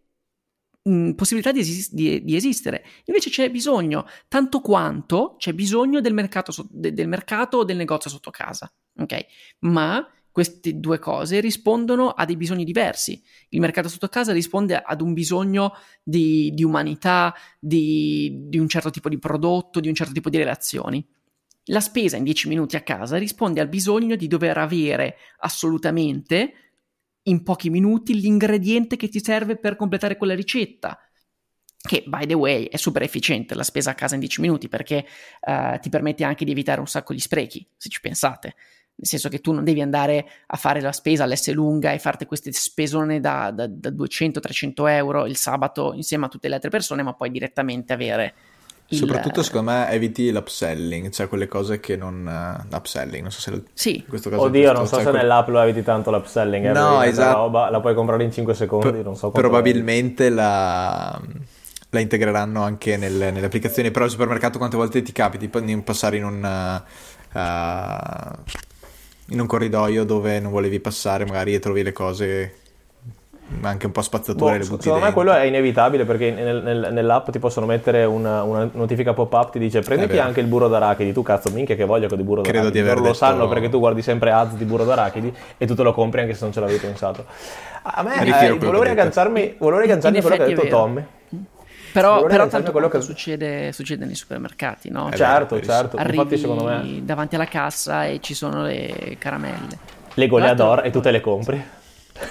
mh, possibilità di, esist- di, di, esistere. Invece c'è bisogno, tanto quanto c'è bisogno del mercato, so- de- del mercato o del negozio sotto casa. Ok? Ma queste due cose rispondono a dei bisogni diversi. Il mercato sotto casa risponde ad un bisogno di, di umanità, di, di, un certo tipo di prodotto, di un certo tipo di relazioni. La spesa in 10 minuti a casa risponde al bisogno di dover avere assolutamente in pochi minuti l'ingrediente che ti serve per completare quella ricetta. Che, by the way, è super efficiente la spesa a casa in 10 minuti perché uh, ti permette anche di evitare un sacco di sprechi, se ci pensate. Nel senso che tu non devi andare a fare la spesa all'S lunga e farti queste spesone da, da, da 200-300 euro il sabato insieme a tutte le altre persone, ma poi direttamente avere il... Soprattutto secondo me eviti l'upselling, cioè quelle cose che non... Uh, upselling, non so se... Sì. In questo caso Oddio, non so cioè se que... nell'app lo eviti tanto l'upselling. Eh, no, esatto. Roba, la puoi comprare in 5 secondi, P- non so Probabilmente la la integreranno anche nelle, nelle, applicazioni, però al supermercato quante volte ti capiti di passare in un, uh, in un corridoio dove non volevi passare magari e trovi le cose anche un po' spazzature boh, le butti secondo dentro. me quello è inevitabile perché nel, nel, nell'app ti possono mettere una, una, notifica pop-up ti dice prenditi anche il burro d'arachidi tu cazzo minchia che voglio di burro Credo d'arachidi di aver lo detto... sanno perché tu guardi sempre ads di burro d'arachidi e tu te lo compri anche se non ce l'avevi pensato a me eh, volevo riagganciarmi volevo riagganciarmi quello che ha detto Tommy però, però tanto quello che succede, succede, nei supermercati, no? Eh certo, certo. Arrivi Infatti, secondo me... davanti alla cassa e ci sono le caramelle. Le goleador e tu te le compri.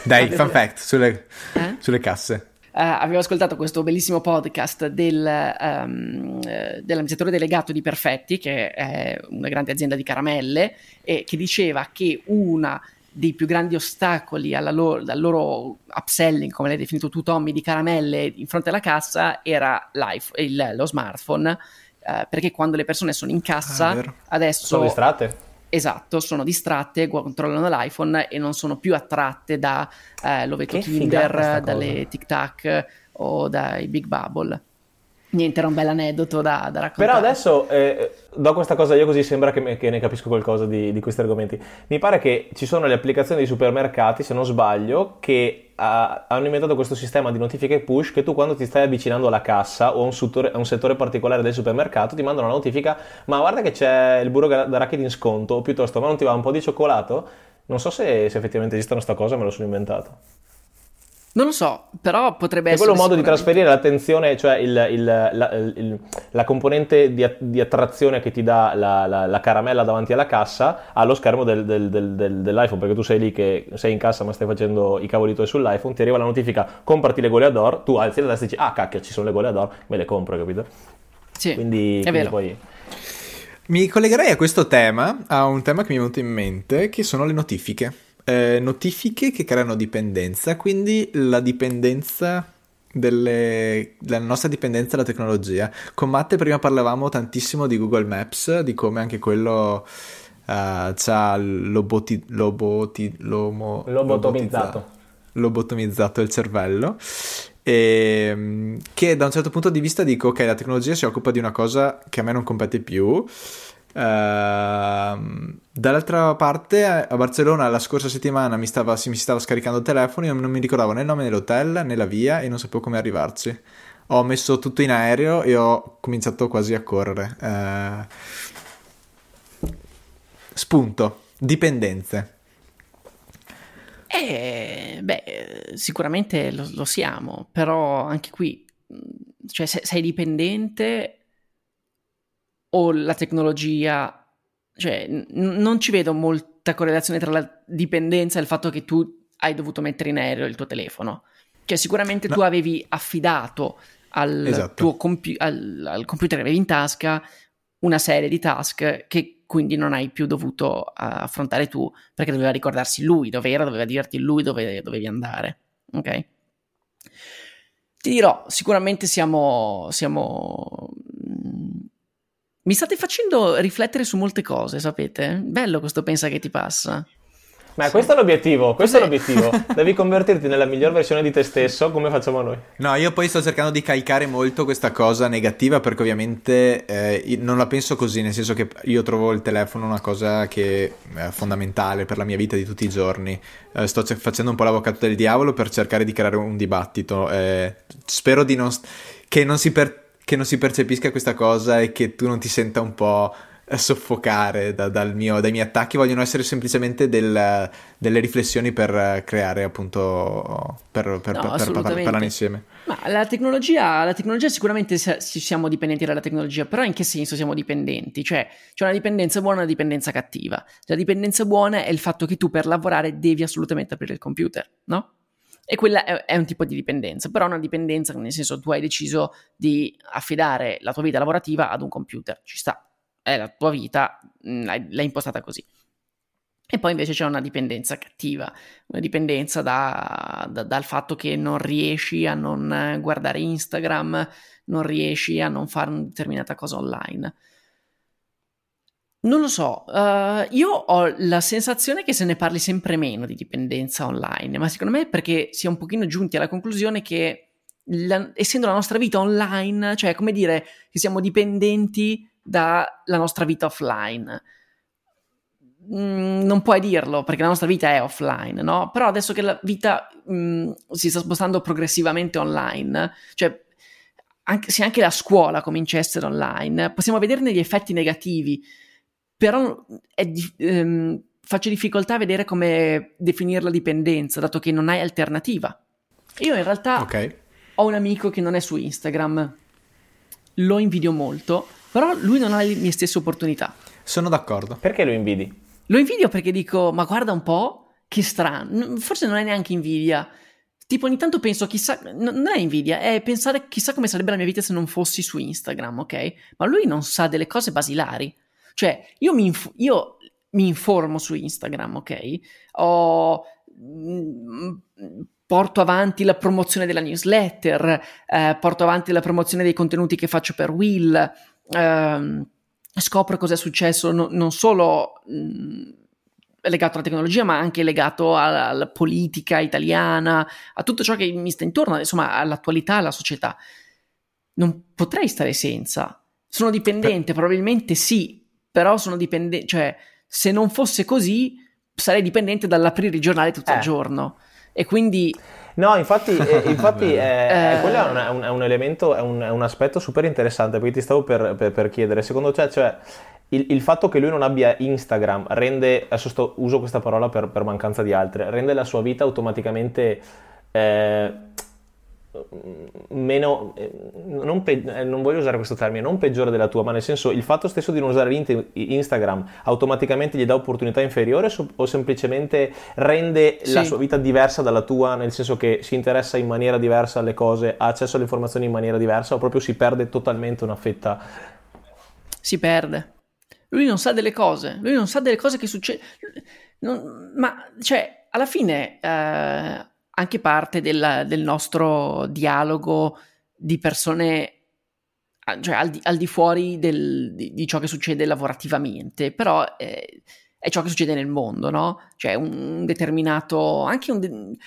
Dai, fun fact sulle, eh? sulle casse. Uh, avevo ascoltato questo bellissimo podcast del, um, dell'amministratore delegato di Perfetti, che è una grande azienda di caramelle, e che diceva che una dei più grandi ostacoli loro, al loro upselling, come l'hai definito tu Tommy, di caramelle in fronte alla cassa era il, lo smartphone, uh, perché quando le persone sono in cassa ah, adesso... Sono distratte Esatto, sono distratte, controllano l'iPhone e non sono più attratte da eh, l'ovetto Kinder, dalle Tic Tac o dai Big Bubble. Niente, era un bel aneddoto da, da raccontare. Però adesso eh, do questa cosa io così sembra che, me, che ne capisco qualcosa di, di, questi argomenti. Mi pare che ci sono le applicazioni dei supermercati, se non sbaglio, che ha, hanno inventato questo sistema di notifiche push che tu quando ti stai avvicinando alla cassa o a un, un settore particolare del supermercato ti mandano una notifica ma guarda che c'è il burro d'arachidi in sconto o piuttosto ma non ti va un po' di cioccolato? Non so se, se effettivamente esistono sta cosa, me lo sono inventato. Non lo so, però potrebbe è essere. È quello modo di trasferire l'attenzione, cioè il, il, la, il, la, componente di, di, attrazione che ti dà la, la, la, caramella davanti alla cassa allo schermo del, del, del, dell'iPhone, perché tu sei lì che sei in cassa ma stai facendo i cavoli tuoi sull'iPhone, ti arriva la notifica comprati le goleador, tu alzi la testa e dici ah cacchio ci sono le goleador, me le compro, capito? Sì, quindi, è quindi vero. poi... Mi collegherei a questo tema, a un tema che mi è venuto in mente, che sono le notifiche eh, notifiche che creano dipendenza, quindi la dipendenza delle, la nostra dipendenza dalla tecnologia. Con Matte prima parlavamo tantissimo di Google Maps, di come anche quello uh, c'ha loboti, loboti, lomo, lobotomizzato. lobotomizzato il cervello e ehm, che da un certo punto di vista dico ok la tecnologia si occupa di una cosa che a me non compete più Uh, dall'altra parte a Barcellona la scorsa settimana mi stava, mi stava scaricando il telefono io non mi ricordavo né il nome dell'hotel né la via e non sapevo come arrivarci. Ho messo tutto in aereo e ho cominciato quasi a correre. Uh, spunto dipendenze. Eh, beh, sicuramente lo, lo siamo, però anche qui, cioè, se, sei dipendente o la tecnologia, cioè n- non ci vedo molta correlazione tra la dipendenza e il fatto che tu hai dovuto mettere in aereo il tuo telefono. Cioè sicuramente no. tu avevi affidato al esatto. tuo compi- al, al computer che avevi in tasca una serie di task che quindi non hai più dovuto uh, affrontare tu perché doveva ricordarsi lui dove era, doveva dirti lui dove dovevi andare. Ok? Ti dirò, sicuramente siamo, siamo mi state facendo riflettere su molte cose, sapete? Bello questo pensa che ti passa. Ma sì. questo è l'obiettivo, questo Cos'è? è l'obiettivo. [laughs] Devi convertirti nella miglior versione di te stesso, come facciamo noi. No, io poi sto cercando di caricare molto questa cosa negativa perché ovviamente eh, non la penso così, nel senso che io trovo il telefono una cosa che è fondamentale per la mia vita di tutti i giorni. Eh, sto c- facendo un po' l'avvocato del diavolo per cercare di creare un dibattito. Eh, spero di non, che non si per che non si percepisca questa cosa e che tu non ti senta un po' soffocare da, dal mio, dai miei attacchi, vogliono essere semplicemente del, delle riflessioni per creare appunto, per, per, no, per, per parlare insieme. Ma la tecnologia, la tecnologia sicuramente siamo dipendenti dalla tecnologia, però in che senso siamo dipendenti? Cioè c'è una dipendenza buona e una dipendenza cattiva. La dipendenza buona è il fatto che tu per lavorare devi assolutamente aprire il computer, no? E quella è, è, un tipo di dipendenza, però una dipendenza nel senso tu hai deciso di affidare la tua vita lavorativa ad un computer, ci sta, è la tua vita, mm, l'hai, l'hai impostata così. E poi invece c'è una dipendenza cattiva, una dipendenza da, da, dal fatto che non riesci a non guardare Instagram, non riesci a non fare una determinata cosa online. Non lo so, uh, io ho la sensazione che se ne parli sempre meno di dipendenza online, ma secondo me è perché si è un pochino giunti alla conclusione che la, essendo la nostra vita online, cioè come dire che siamo dipendenti dalla nostra vita offline. mm, non puoi dirlo perché la nostra vita è offline, no? Però adesso che la vita mm, si sta spostando progressivamente online, cioè anche, se anche la scuola comincia a essere online, possiamo vederne gli effetti negativi, però di, ehm, faccio difficoltà a vedere come definire la dipendenza, dato che non hai alternativa. Io in realtà okay. ho un amico che non è su Instagram, lo invidio molto, però lui non ha le mie stesse opportunità. Sono d'accordo. Perché lo invidi? Lo invidio perché dico, ma guarda un po', che strano, forse non è neanche invidia. Tipo, ogni tanto penso, chissà, non è invidia, è pensare chissà come sarebbe la mia vita se non fossi su Instagram, ok? Ma lui non sa delle cose basilari. Cioè, io mi, inf- io mi informo su Instagram, ok? Ho mm, porto avanti la promozione della newsletter, eh, porto avanti la promozione dei contenuti che faccio per Will, eh, scopro cosa è successo no, non solo mh, mm, legato alla tecnologia, ma anche legato alla, alla, politica italiana, a tutto ciò che mi sta intorno, insomma, all'attualità, alla società. Non potrei stare senza. Sono dipendente, probabilmente sì, però sono dipendente, cioè, se non fosse così, sarei dipendente dall'aprire il giornale tutto eh. il giorno. E quindi... No, infatti, eh, [laughs] infatti è, eh, quello è un, è, un, è un, elemento, è un, è un, aspetto super interessante, perché ti stavo per, per, per chiedere, secondo te, cioè, il, il, fatto che lui non abbia Instagram rende, adesso sto, uso questa parola per, per, mancanza di altre, rende la sua vita automaticamente... Meno eh, non, pe- eh, non, voglio usare questo termine non peggiore della tua ma nel senso il fatto stesso di non usare Instagram automaticamente gli dà opportunità inferiore o semplicemente rende sì. la sua vita diversa dalla tua nel senso che si interessa in maniera diversa alle cose ha accesso alle informazioni in maniera diversa o proprio si perde totalmente una fetta si perde lui non sa delle cose lui non sa delle cose che succedono ma cioè alla fine eh, anche parte del, del nostro dialogo di persone cioè al di, al di fuori del, di, di, ciò che succede lavorativamente, però eh, è ciò che succede nel mondo, no? Cioè un determinato, anche un, de, un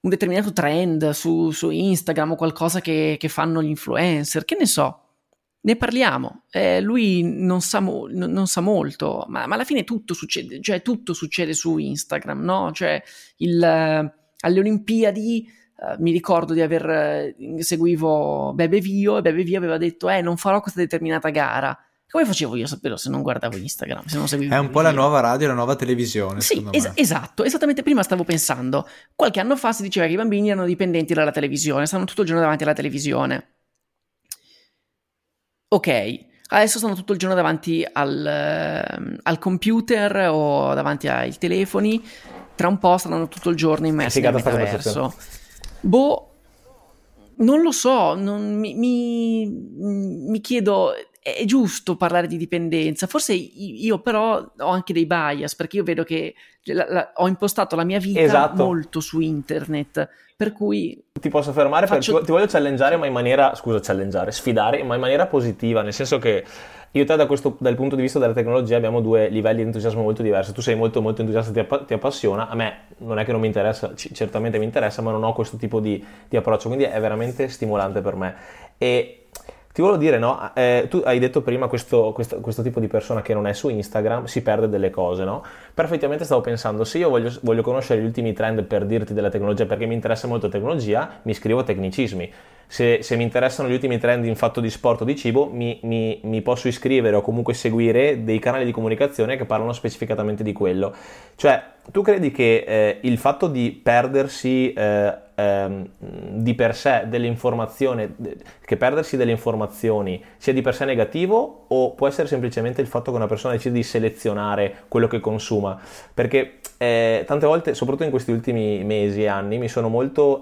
determinato trend su, su, Instagram o qualcosa che, che, fanno gli influencer, che ne so, ne parliamo. Eh, lui non sa, mo, non sa molto, ma, ma, alla fine tutto succede, cioè tutto succede su Instagram, no? Cioè il alle Olimpiadi uh, mi ricordo di aver uh, seguivo Bebe Vio e Bebe Vio aveva detto eh non farò questa determinata gara. Come facevo io a saperlo se non guardavo Instagram se non seguivo è un po' la nuova radio la nuova televisione sì es- esatto esattamente prima stavo pensando qualche anno fa si diceva che i bambini erano dipendenti dalla televisione stanno tutto il giorno davanti alla televisione. Ok Adesso stanno tutto il giorno davanti al, uh, al computer o davanti ai telefoni tra un po' saranno tutto il giorno immersi nel metaverso. Boh, non lo so, non, mi, mi, mi, chiedo, è giusto parlare di dipendenza? Forse io però ho anche dei bias, perché io vedo che la, la, ho impostato la mia vita esatto. molto su internet, per cui... Ti posso fermare, faccio... per, ti voglio challengeare, ma in maniera, scusa, challengeare, sfidare, ma in maniera positiva, nel senso che io e te da questo, dal punto di vista della tecnologia abbiamo due livelli di entusiasmo molto diversi. Tu sei molto molto entusiasta, ti, app- ti appassiona. A me non è che non mi interessa, c- certamente mi interessa, ma non ho questo tipo di, di approccio, quindi è veramente stimolante per me. E ti volevo dire, no? Eh, tu hai detto prima questo, questo, questo, tipo di persona che non è su Instagram si perde delle cose, no? Perfettamente stavo pensando, se io voglio, voglio conoscere gli ultimi trend per dirti della tecnologia, perché mi interessa molto la tecnologia, mi iscrivo a Tecnicismi se, se, mi interessano gli ultimi trend in fatto di sport o di cibo, mi, mi, mi, posso iscrivere o comunque seguire dei canali di comunicazione che parlano specificatamente di quello. Cioè, tu credi che eh, il fatto di perdersi eh, ehm, di per sé delle informazioni, che perdersi delle informazioni sia di per sé negativo o può essere semplicemente il fatto che una persona decide di selezionare quello che consuma? Perché eh, tante volte, soprattutto in questi ultimi mesi e anni, mi sono molto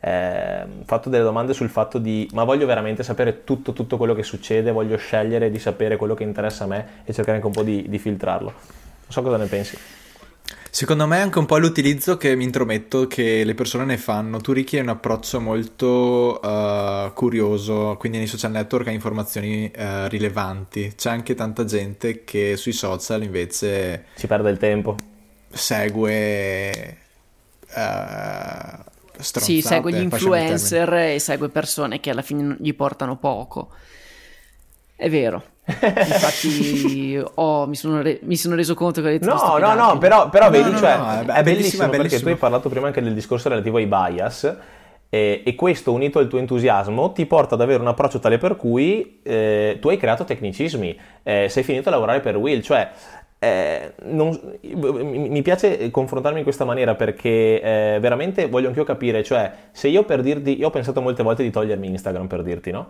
eh, fatto delle domande sul fatto di ma voglio veramente sapere tutto, tutto quello che succede, voglio scegliere di sapere quello che interessa a me e cercare anche un po' di, di filtrarlo. Non so cosa ne pensi. Secondo me è anche un po' l'utilizzo che mi intrometto che le persone ne fanno. Tu Ricky hai un approccio molto uh, curioso, quindi nei social network hai informazioni uh, rilevanti. C'è anche tanta gente che sui social invece... Si perde il tempo. Segue... Uh, sì, segue gli influencer e segue persone che alla fine gli portano poco. È vero. Infatti, [laughs] oh, mi, sono re- mi, sono reso conto che ho detto. No, no, no, però, però no, vedi, no, cioè, no, è, è, bellissimo, è, bellissimo perché tu hai parlato prima anche del discorso relativo ai bias. E, e, questo unito al tuo entusiasmo ti porta ad avere un approccio tale per cui eh, tu hai creato tecnicismi, eh, sei finito a lavorare per Will, cioè eh, non, mi piace confrontarmi in questa maniera perché eh, veramente voglio anch'io capire, cioè se io per dirti, io ho pensato molte volte di togliermi Instagram per dirti, no?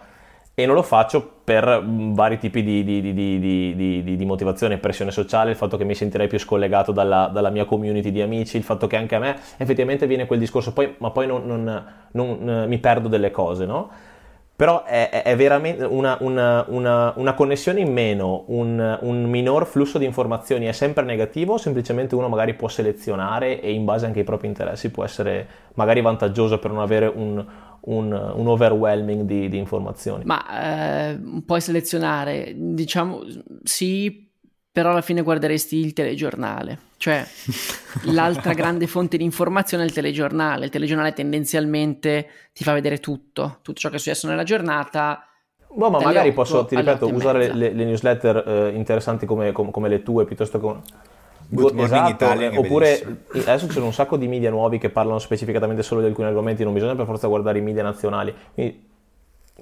E non lo faccio per vari tipi di, di, di, di, motivazione, pressione sociale, il fatto che mi sentirei più scollegato dalla, dalla, mia community di amici, il fatto che anche a me effettivamente viene quel discorso, poi, ma poi non, non, non, mi perdo delle cose, no? Però è, è veramente una, una, una, una, connessione in meno, un, un, minor flusso di informazioni è sempre negativo, semplicemente uno magari può selezionare e in base anche ai propri interessi può essere magari vantaggioso per non avere un, un, un overwhelming di, di, informazioni. Ma eh, puoi selezionare, diciamo sì, però alla fine guarderesti il telegiornale. Cioè, [laughs] l'altra grande fonte di informazione è il telegiornale. Il telegiornale tendenzialmente ti fa vedere tutto, tutto ciò che è successo nella giornata. Boh, ma magari posso, ti ripeto, usare le, le, newsletter eh, interessanti come, come, come, le tue piuttosto che... Good Morning esatto, Italia, oppure adesso c'è un sacco di media nuovi che parlano specificatamente solo di alcuni argomenti, non bisogna per forza guardare i media nazionali. Quindi,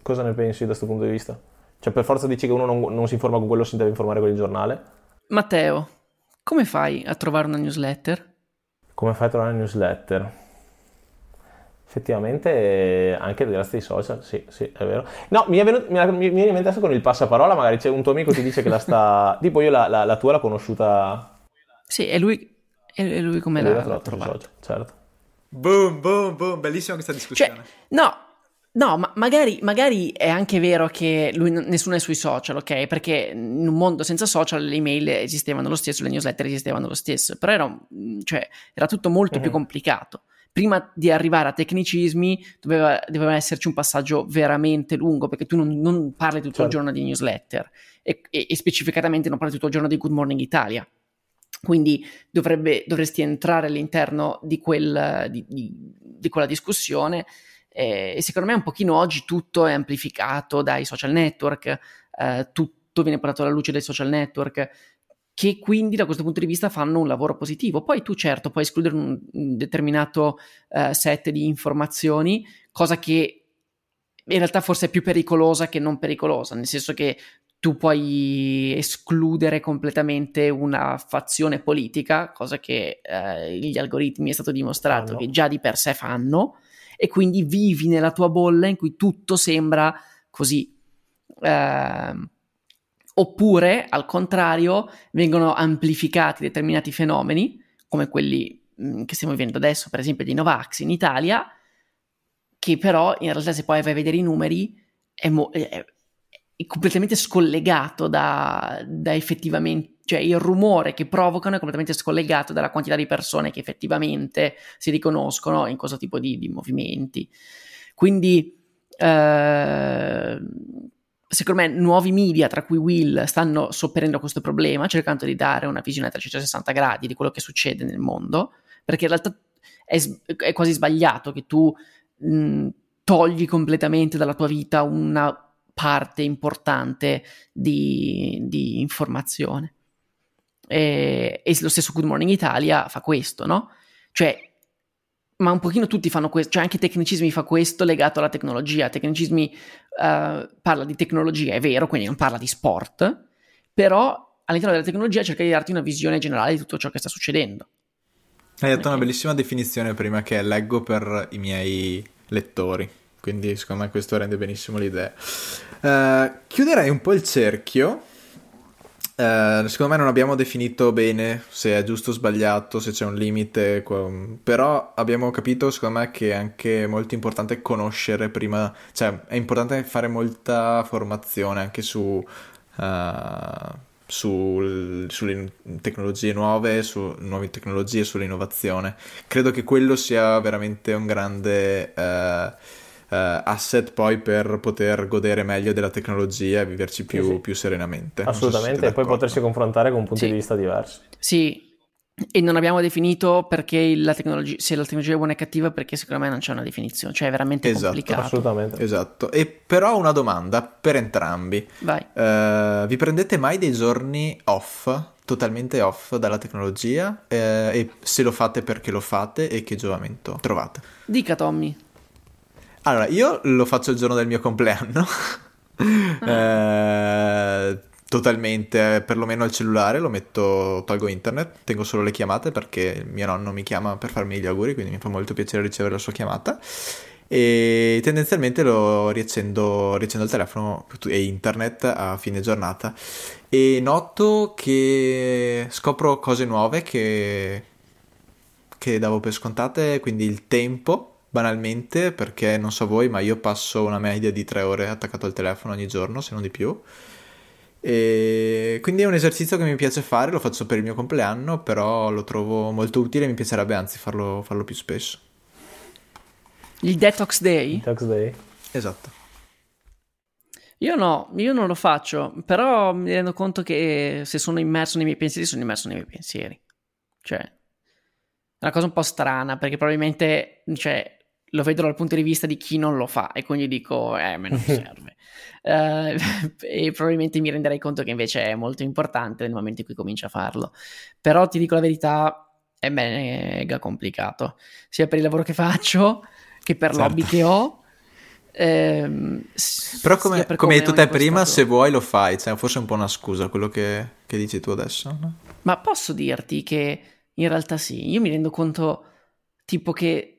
cosa ne pensi da questo punto di vista? Cioè, per forza dici che uno non, non si informa con quello, si deve informare con il giornale? Matteo, come fai a trovare una newsletter? Come fai a trovare una newsletter? Effettivamente anche grazie ai social, sì, sì, è vero. No, mi, è venuto, mi, mi viene in mente adesso con il passaparola, magari c'è un tuo amico che ti dice che la sta... [laughs] tipo io la, la, la tua l'ho conosciuta... Sì, è lui, è lui come l'ha, l'ha trovata. Certo. Boom, boom, boom, bellissima questa discussione. Cioè, no, No, ma magari, magari, è anche vero che lui nessuno è sui social, ok? Perché in un mondo senza social le email esistevano lo stesso, le newsletter esistevano lo stesso, però era, cioè, era tutto molto uh-huh. più mhm. complicato. Prima di arrivare a tecnicismi doveva, doveva, esserci un passaggio veramente lungo, perché tu non, non parli tutto certo. il giorno di newsletter e, e, e, specificatamente non parli tutto il giorno di Good Morning Italia. Quindi dovrebbe, dovresti entrare all'interno di, quel, di, di, di quella discussione eh, e secondo me un pochino oggi tutto è amplificato dai social network, eh, tutto viene portato alla luce dai social network, che quindi da questo punto di vista fanno un lavoro positivo. Poi tu certo puoi escludere un, determinato uh, set di informazioni, cosa che in realtà forse è più pericolosa che non pericolosa, nel senso che tu puoi escludere completamente una fazione politica, cosa che uh, gli algoritmi è stato dimostrato no. che già di per sé fanno, e quindi vivi nella tua bolla in cui tutto sembra così. Eh, oppure, al contrario, vengono amplificati determinati fenomeni, come quelli mm, che stiamo vivendo adesso, per esempio di Novax in Italia, che però in realtà se poi vai a vedere i numeri è, mo- è completamente scollegato da, da effettivamente cioè il rumore che provocano è completamente scollegato dalla quantità di persone che effettivamente si riconoscono in questo tipo di, di movimenti. Quindi, eh, secondo me, nuovi media, tra cui Will, stanno sopperendo a questo problema, cercando di dare una visione a 360 gradi di quello che succede nel mondo, perché in realtà è, è quasi sbagliato che tu mh, togli completamente dalla tua vita una parte importante di, di informazione. E, e, lo stesso Good Morning Italia fa questo, no? Cioè, ma un pochino tutti fanno questo, cioè anche Tecnicismi fa questo legato alla tecnologia. Tecnicismi uh, parla di tecnologia, è vero, quindi non parla di sport, però all'interno della tecnologia cerca di darti una visione generale di tutto ciò che sta succedendo. Hai detto okay. una bellissima definizione prima che leggo per i miei lettori, quindi secondo me questo rende benissimo l'idea. Uh, chiuderei un po' il cerchio Uh, secondo me non abbiamo definito bene se è giusto o sbagliato, se c'è un limite, però abbiamo capito secondo me che è anche molto importante conoscere prima, cioè è importante fare molta formazione anche su, uh, su sulle tecnologie nuove, su nuove tecnologie, sull'innovazione. Credo che quello sia veramente un grande... Uh, asset poi per poter godere meglio della tecnologia e viverci più, sì, sì. più serenamente. Assolutamente, e poi potersi confrontare con punti sì. di vista diversi. Sì, e non abbiamo definito perché la tecnologia, se la tecnologia è buona e cattiva, perché secondo me non c'è una definizione, cioè è veramente esatto, complicato. Assolutamente. Esatto. E però una domanda per entrambi. Vai. Uh, vi prendete mai dei giorni off, totalmente off dalla tecnologia? Uh, e se lo fate perché lo fate e che giovamento trovate? Dica Tommy. Allora, io lo faccio il giorno del mio compleanno. Uh, [laughs] totalmente, perlomeno il cellulare, lo metto, tolgo internet, tengo solo le chiamate perché mio nonno mi chiama per farmi gli auguri, quindi mi fa molto piacere ricevere la sua chiamata. E tendenzialmente lo riaccendo, riaccendo il telefono e internet a fine giornata e noto che scopro cose nuove che, che davo per scontate, quindi il tempo banalmente, perché non so voi, ma io passo una media di tre ore attaccato al telefono ogni giorno, se non di più. E quindi è un esercizio che mi piace fare, lo faccio per il mio compleanno, però lo trovo molto utile e mi piacerebbe anzi farlo, farlo più spesso. Il Detox Day? Detox Day. Esatto. Io no, io non lo faccio, però mi rendo conto che se sono immerso nei miei pensieri, sono immerso nei miei pensieri. Cioè, è una cosa un po' strana, perché probabilmente, cioè, lo vedo dal punto di vista di chi non lo fa e quindi dico, eh, me non [laughs] serve. uh, [laughs] e probabilmente mi renderei conto che invece è molto importante nel momento in cui comincio a farlo. Però ti dico la verità, è mega complicato, sia per il lavoro che faccio che per certo. l'hobby che ho. Ehm, Però come, come, come hai detto te prima, se vuoi lo fai, cioè, forse è un po' una scusa quello che, che dici tu adesso. No? Ma posso dirti che in realtà sì, io mi rendo conto tipo che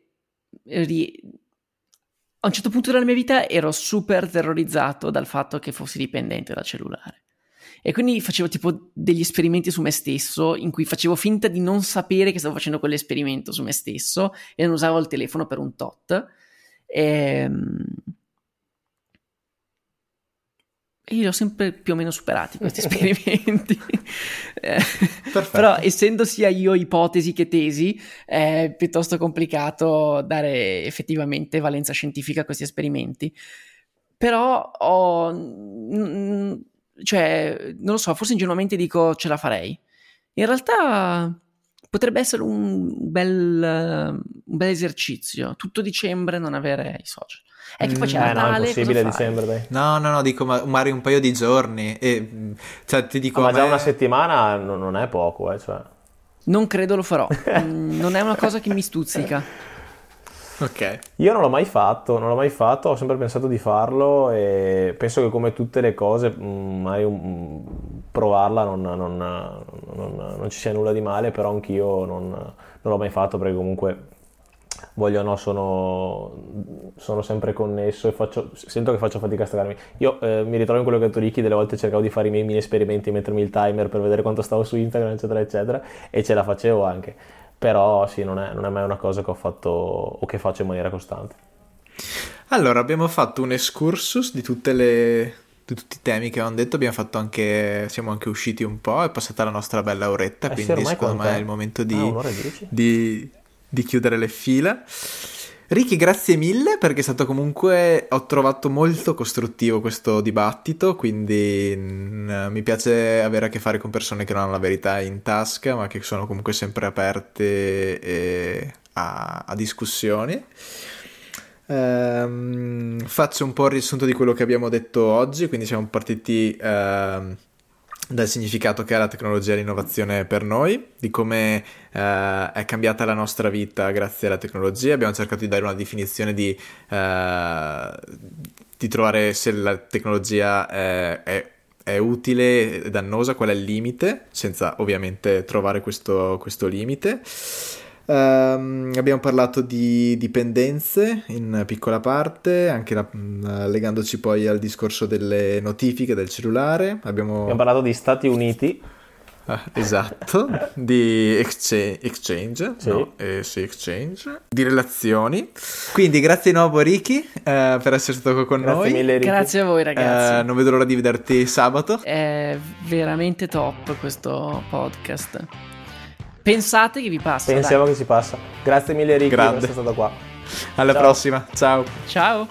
a un certo punto della mia vita ero super terrorizzato dal fatto che fossi dipendente dal cellulare. E quindi facevo tipo degli esperimenti su me stesso in cui facevo finta di non sapere che stavo facendo quell'esperimento su me stesso e non usavo il telefono per un tot. Ehm, e io li ho sempre più o meno superati questi [laughs] esperimenti. eh, però essendo sia io ipotesi che tesi, è piuttosto complicato dare effettivamente valenza scientifica a questi esperimenti. Però ho... N- cioè, non lo so, forse ingenuamente dico ce la farei. In realtà potrebbe essere un bel, un bel esercizio. Tutto dicembre non avere i social. È che poi c'è mm, Natale, eh no, è impossibile dicembre, dai. No, no, no, dico magari un paio di giorni. E, cioè, ti dico, ma già me... una settimana non è poco, eh, cioè. Non credo lo farò. [laughs] Mm, non è una cosa che mi stuzzica. Ok. Io non l'ho mai fatto, non l'ho mai fatto, ho sempre pensato di farlo e penso che come tutte le cose, mm, magari um, provarla non, non, non, non, ci sia nulla di male, però anch'io non, l'ho mai fatto perché comunque voglio o no sono, sono, sempre connesso e faccio, sento che faccio fatica a stagarmi. Io eh, mi ritrovo in quello che ha detto Ricky, delle volte cercavo di fare i miei mini esperimenti, mettermi il timer per vedere quanto stavo su Instagram, eccetera, eccetera, e ce la facevo anche. Però sì, non è, non è mai una cosa che ho fatto o che faccio in maniera costante. Allora, abbiamo fatto un excursus di tutte le, di tutti i temi che avevamo detto, abbiamo fatto anche, siamo anche usciti un po', è passata la nostra bella oretta, eh quindi sì, secondo me è il momento di, ah, di, di chiudere le fila. Ricky, grazie mille perché è stato comunque, ho trovato molto costruttivo questo dibattito, quindi mh, mm, mi piace avere a che fare con persone che non hanno la verità in tasca, ma che sono comunque sempre aperte e, a, a, discussioni. Ehm, faccio un po' il riassunto di quello che abbiamo detto oggi, quindi siamo partiti... Ehm, dal significato che ha la tecnologia e l'innovazione per noi, di come eh, è cambiata la nostra vita grazie alla tecnologia. Abbiamo cercato di dare una definizione di, eh, di trovare se la tecnologia è, è, è, utile e dannosa, qual è il limite, senza ovviamente trovare questo, questo limite. Um, abbiamo parlato di dipendenze in piccola parte, anche la, mh, legandoci poi al discorso delle notifiche del cellulare. Abbiamo, abbiamo parlato di Stati Uniti. Ah, [laughs] esatto, di exchange, exchange, sì. No, eh, sì, exchange, di relazioni. Quindi grazie di nuovo Ricky eh, per essere stato con grazie noi. Mille, Ricky. Grazie a voi ragazzi. Eh, non vedo l'ora di vederti sabato. È veramente top questo podcast. Pensate che vi passa. Pensiamo dai. che si passa. Grazie mille Ricky Grande. per essere stato qua. Alla Ciao. prossima. Ciao. Ciao.